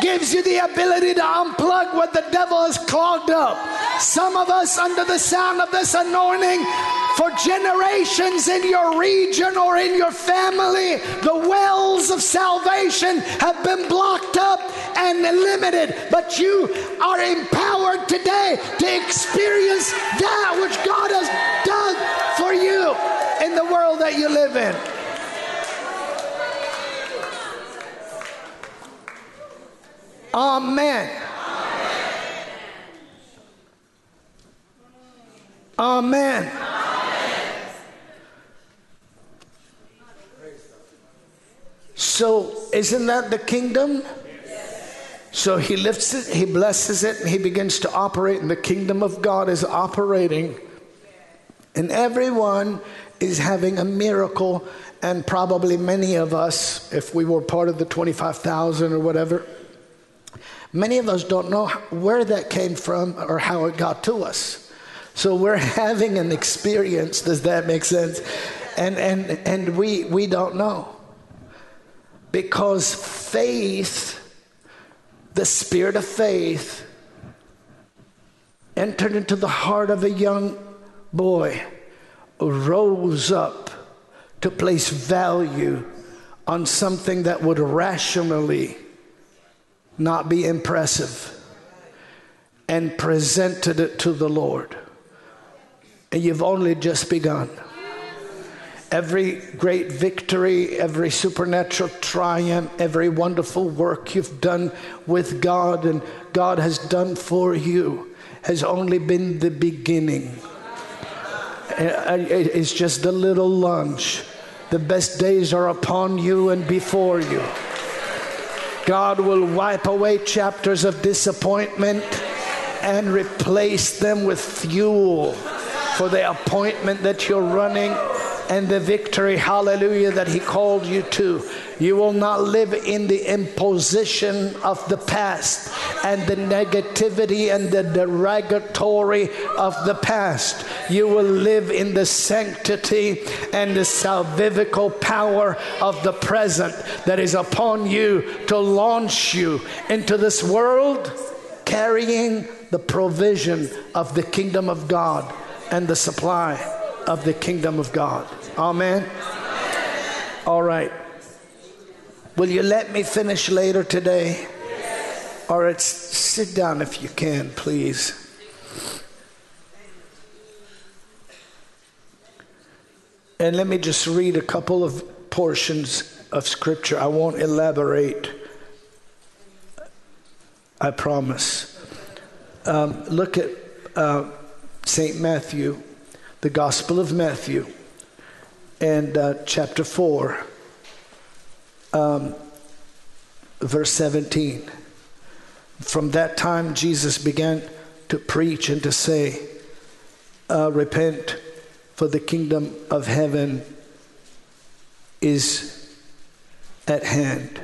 Speaker 2: gives you the ability to unplug what the devil has clogged up. Some of us, under the sound of this anointing, for generations in your region or in your family, the wells of salvation have been blocked up and limited, but you are empowered today to experience that which God has done for you world that you live in. Amen. Amen. So, isn't that the kingdom? So he lifts it, he blesses it, and he begins to operate, and the kingdom of God is operating. And everyone is having a miracle, and probably many of us, if we were part of the 25,000 or whatever, many of us don't know where that came from or how it got to us. So we're having an experience, does that make sense? And, and, and we, we don't know. Because faith the spirit of faith entered into the heart of a young boy, rose up to place value on something that would rationally not be impressive and presented it to the Lord. And you've only just begun. Every great victory, every supernatural triumph, every wonderful work you've done with God and God has done for you has only been the beginning. It's just a little lunch. The best days are upon you and before you. God will wipe away chapters of disappointment and replace them with fuel for the appointment that you're running and the victory, hallelujah, that He called you to. You will not live in the imposition of the past and the negativity and the derogatory of the past. You will live in the sanctity and the salvifical power of the present that is upon you to launch you into this world carrying the provision of the kingdom of God and the supply of the kingdom of God. Amen. All right. Will you let me finish later today? Or it's sit down if you can, please. And let me just read a couple of portions of scripture. I won't elaborate. I promise. um, look at uh, St. Matthew, the Gospel of Matthew, and uh, chapter 4, um, verse 17. From that time, Jesus began to preach and to say, uh, Repent, for the kingdom of heaven is at hand.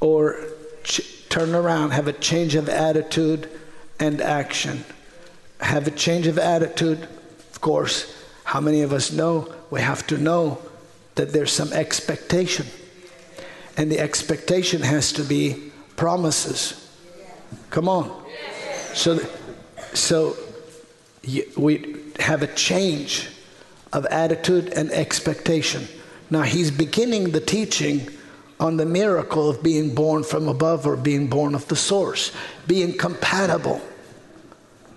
Speaker 2: Or ch- turn around, have a change of attitude and action. Have a change of attitude, of course. How many of us know? We have to know that there's some expectation. And the expectation has to be promises. Come on. So, so we have a change of attitude and expectation. Now, he's beginning the teaching on the miracle of being born from above or being born of the source, being compatible,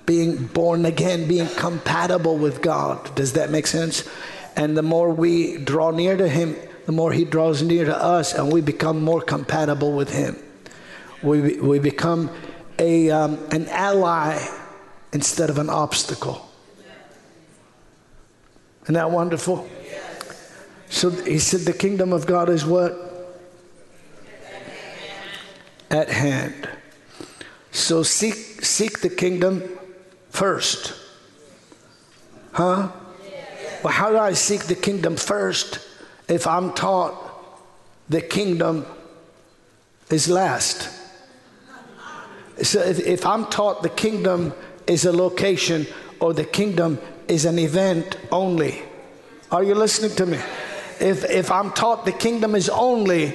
Speaker 2: being born again, being compatible with God. Does that make sense? And the more we draw near to him, the more he draws near to us, and we become more compatible with him. We, we become a, um, an ally instead of an obstacle. Isn't that wonderful? So he said, The kingdom of God is what? At hand. So seek, seek the kingdom first. Huh? Well, how do I seek the kingdom first if I'm taught the kingdom is last? So if, if I'm taught the kingdom is a location or the kingdom is an event only. Are you listening to me? If, if I'm taught the kingdom is only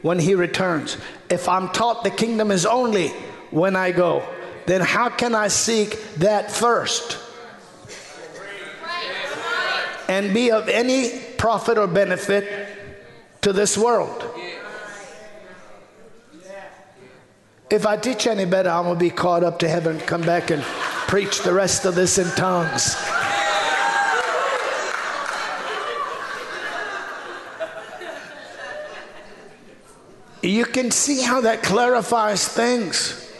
Speaker 2: when he returns, if I'm taught the kingdom is only when I go, then how can I seek that first? And be of any profit or benefit to this world. If I teach any better, I'm going to be caught up to heaven, come back and preach the rest of this in tongues. You can see how that clarifies things.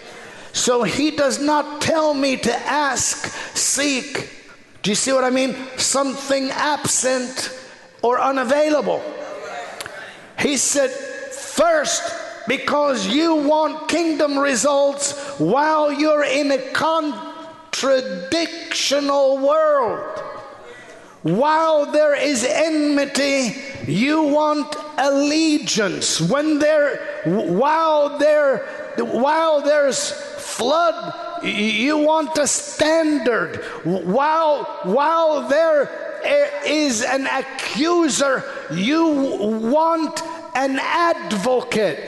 Speaker 2: So he does not tell me to ask, seek. Do you see what I mean? Something absent or unavailable. He said, first, because you want kingdom results while you're in a contradictional world. While there is enmity, you want allegiance. When there, while there, while there's flood, you want a standard. While while there is an accuser, you want an advocate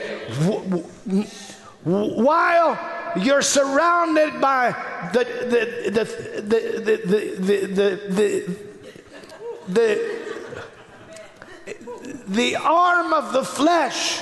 Speaker 2: while you're surrounded by the the the the the the the, the, the arm of the flesh,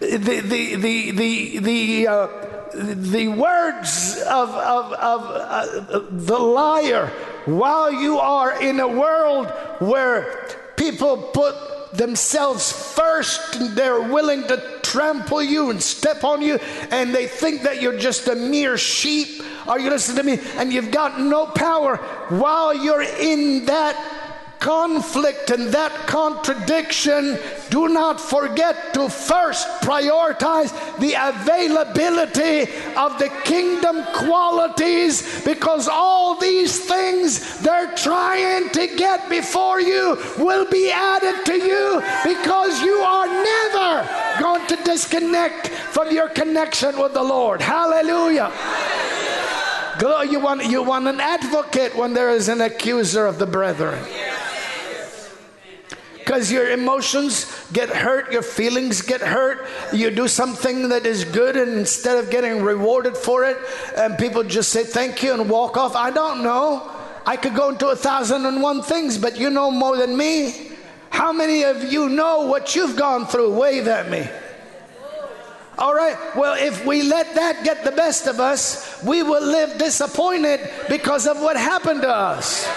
Speaker 2: the the the the the, uh, the words of of, of uh, the liar, while you are in a world where people put themselves first and they're willing to trample you and step on you and they think that you're just a mere sheep. Are you listening to me? And you've got no power while you're in that conflict and that contradiction, do not forget to first prioritize the availability of the kingdom qualities because all these things they're trying to get before you will be added to you because you are never going to disconnect from your connection with the Lord. Hallelujah. You want, you want an advocate when there is an accuser of the brethren because your emotions get hurt, your feelings get hurt. You do something that is good, and instead of getting rewarded for it, and people just say thank you and walk off. I don't know. I could go into a thousand and one things, but you know more than me. How many of you know what you've gone through? Wave at me. All right, well, if we let that get the best of us, we will live disappointed because of what happened to us.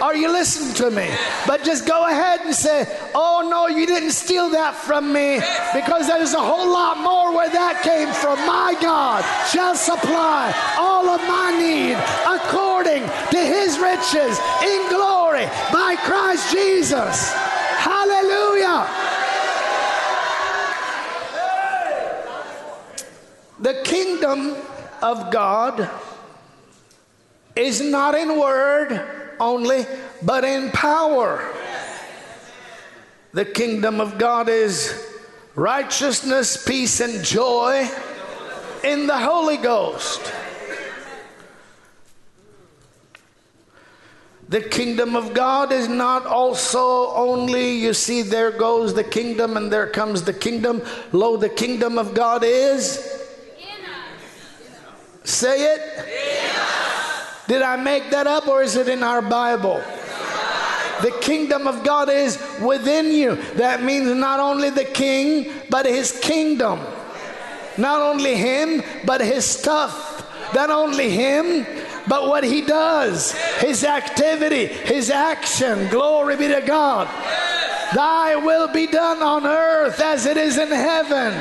Speaker 2: Are you listening to me? But just go ahead and say, Oh no, you didn't steal that from me because there's a whole lot more where that came from. My God shall supply all of my need according to his riches in glory by Christ Jesus. Hallelujah. The kingdom of God is not in word only, but in power. The kingdom of God is righteousness, peace, and joy in the Holy Ghost. The kingdom of God is not also only, you see, there goes the kingdom and there comes the kingdom. Lo, the kingdom of God is. Say it. Did I make that up or is it in our Bible? The kingdom of God is within you. That means not only the king, but his kingdom. Not only him, but his stuff. Not only him, but what he does, his activity, his action. Glory be to God. Thy will be done on earth as it is in heaven.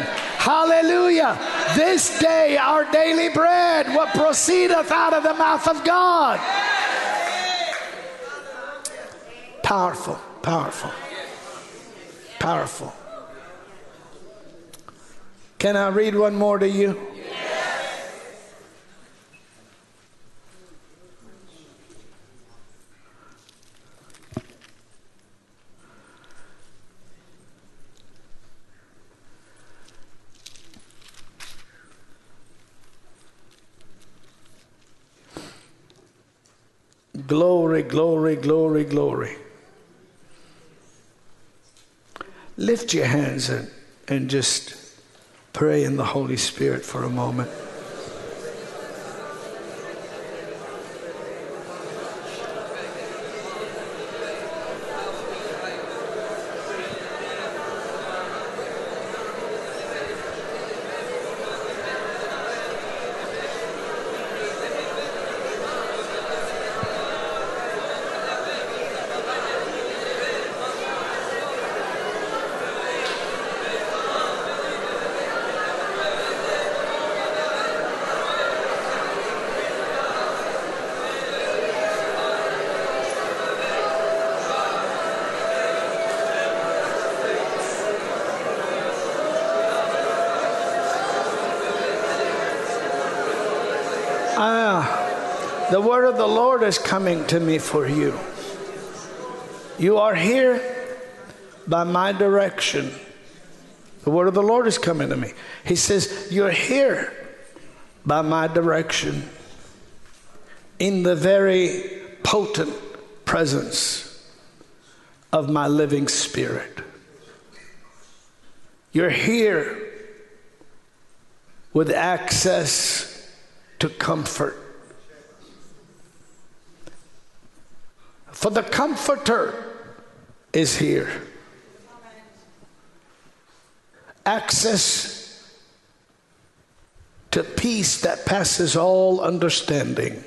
Speaker 2: Hallelujah. This day our daily bread, what proceedeth out of the mouth of God. Powerful, powerful, powerful. Can I read one more to you? Glory, glory, glory, glory. Lift your hands and, and just pray in the Holy Spirit for a moment. The Lord is coming to me for you. You are here by my direction. The word of the Lord is coming to me. He says, You're here by my direction in the very potent presence of my living spirit. You're here with access to comfort. For the Comforter is here. Access to peace that passes all understanding.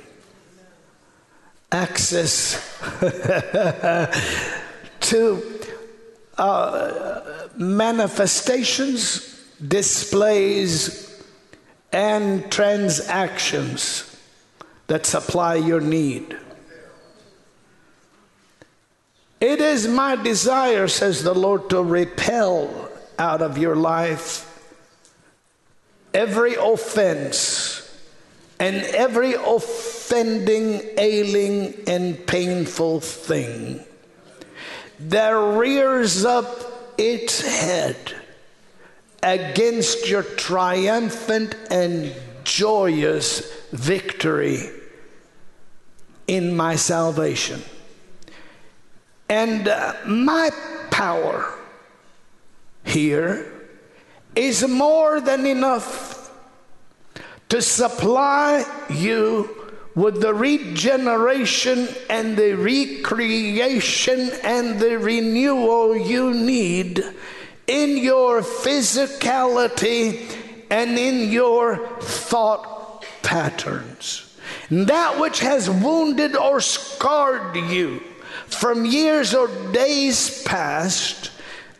Speaker 2: Access to uh, manifestations, displays, and transactions that supply your need. It is my desire, says the Lord, to repel out of your life every offense and every offending, ailing, and painful thing that rears up its head against your triumphant and joyous victory in my salvation. And uh, my power here is more than enough to supply you with the regeneration and the recreation and the renewal you need in your physicality and in your thought patterns. That which has wounded or scarred you from years or days past,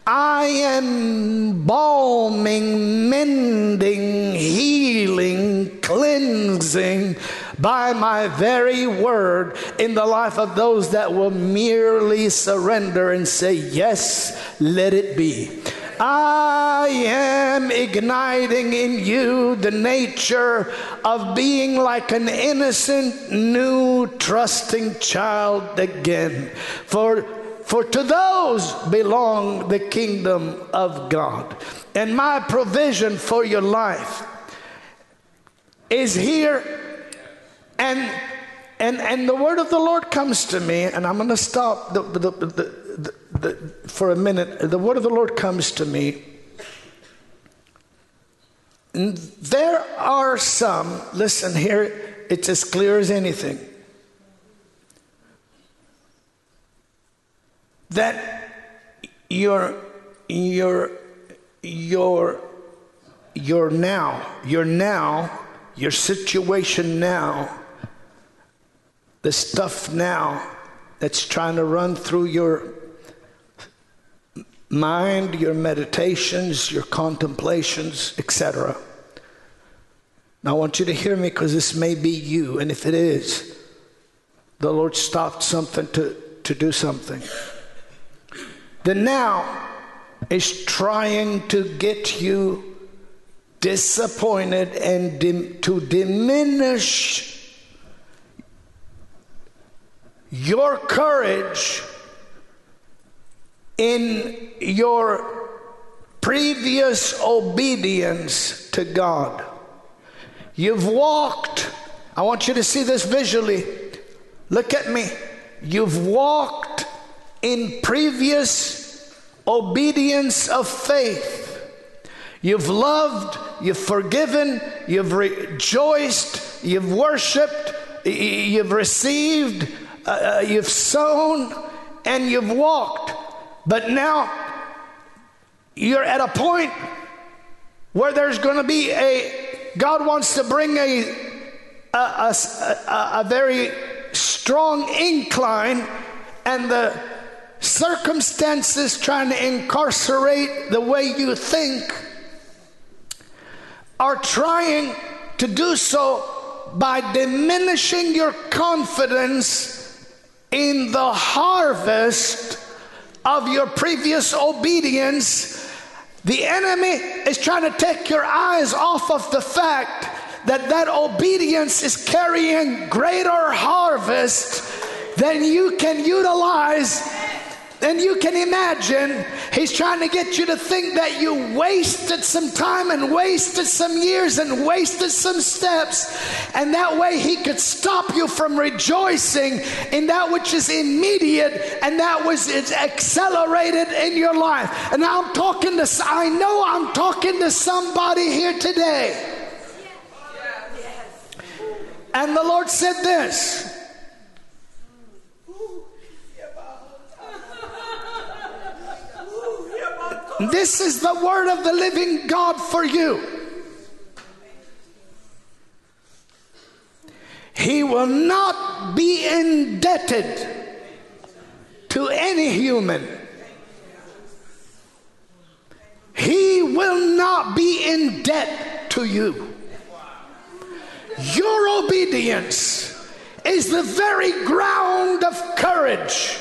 Speaker 2: I am balming, mending, healing, cleansing by my very word in the life of those that will merely surrender and say, Yes, let it be. I am igniting in you the nature of being like an innocent, new, trusting child again. For for to those belong the kingdom of God. And my provision for your life is here. And and and the word of the Lord comes to me, and I'm going to stop the, the, the, the, for a minute. The word of the Lord comes to me. There are some, listen here, it's as clear as anything. that your your your your now your now your situation now the stuff now that's trying to run through your mind your meditations your contemplations etc now i want you to hear me because this may be you and if it is the lord stopped something to to do something. The now is trying to get you disappointed and dim- to diminish your courage in your previous obedience to God. You've walked, I want you to see this visually. Look at me. You've walked in previous obedience of faith. You've loved, you've forgiven, you've rejoiced, you've worshiped, you've received, uh, uh, you've sown, and you've walked. But now you're at a point where there's going to be a, God wants to bring a, a, a, a very strong incline, and the circumstances trying to incarcerate the way you think are trying to do so by diminishing your confidence in the harvest of your previous obedience. The enemy is trying to take your eyes off of the fact that that obedience is carrying greater harvest than you can utilize and you can imagine he's trying to get you to think that you wasted some time and wasted some years and wasted some steps. And that way he could stop you from rejoicing in that which is immediate and that was accelerated in your life. And I'm talking to, I know I'm talking to somebody here today. And the Lord said this. This is the word of the living God for you. He will not be indebted to any human. He will not be in debt to you. Your obedience is the very ground of courage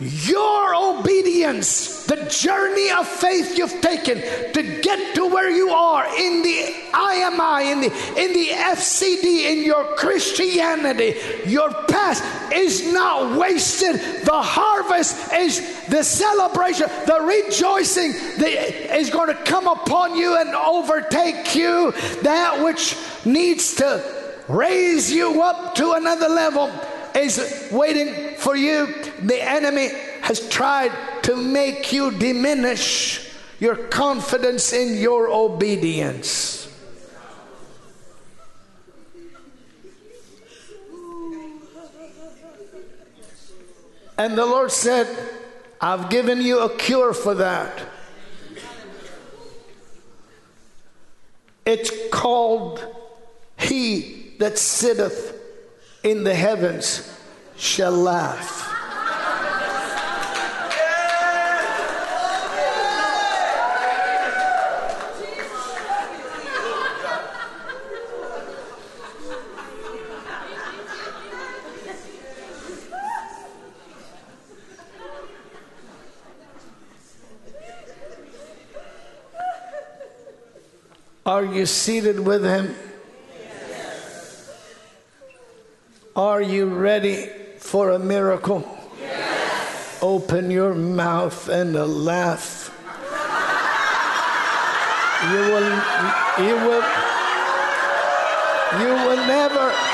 Speaker 2: your obedience, the journey of faith you've taken to get to where you are in the IMI, in the in the FCD, in your Christianity, your past is not wasted. The harvest is the celebration, the rejoicing that is going to come upon you and overtake you. That which needs to raise you up to another level is waiting for you. The enemy has tried to make you diminish your confidence in your obedience. And the Lord said, I've given you a cure for that. It's called He that sitteth in the heavens shall laugh. Are you seated with him? Are you ready for a miracle? Yes. Open your mouth and a laugh. You will, you will, you will never.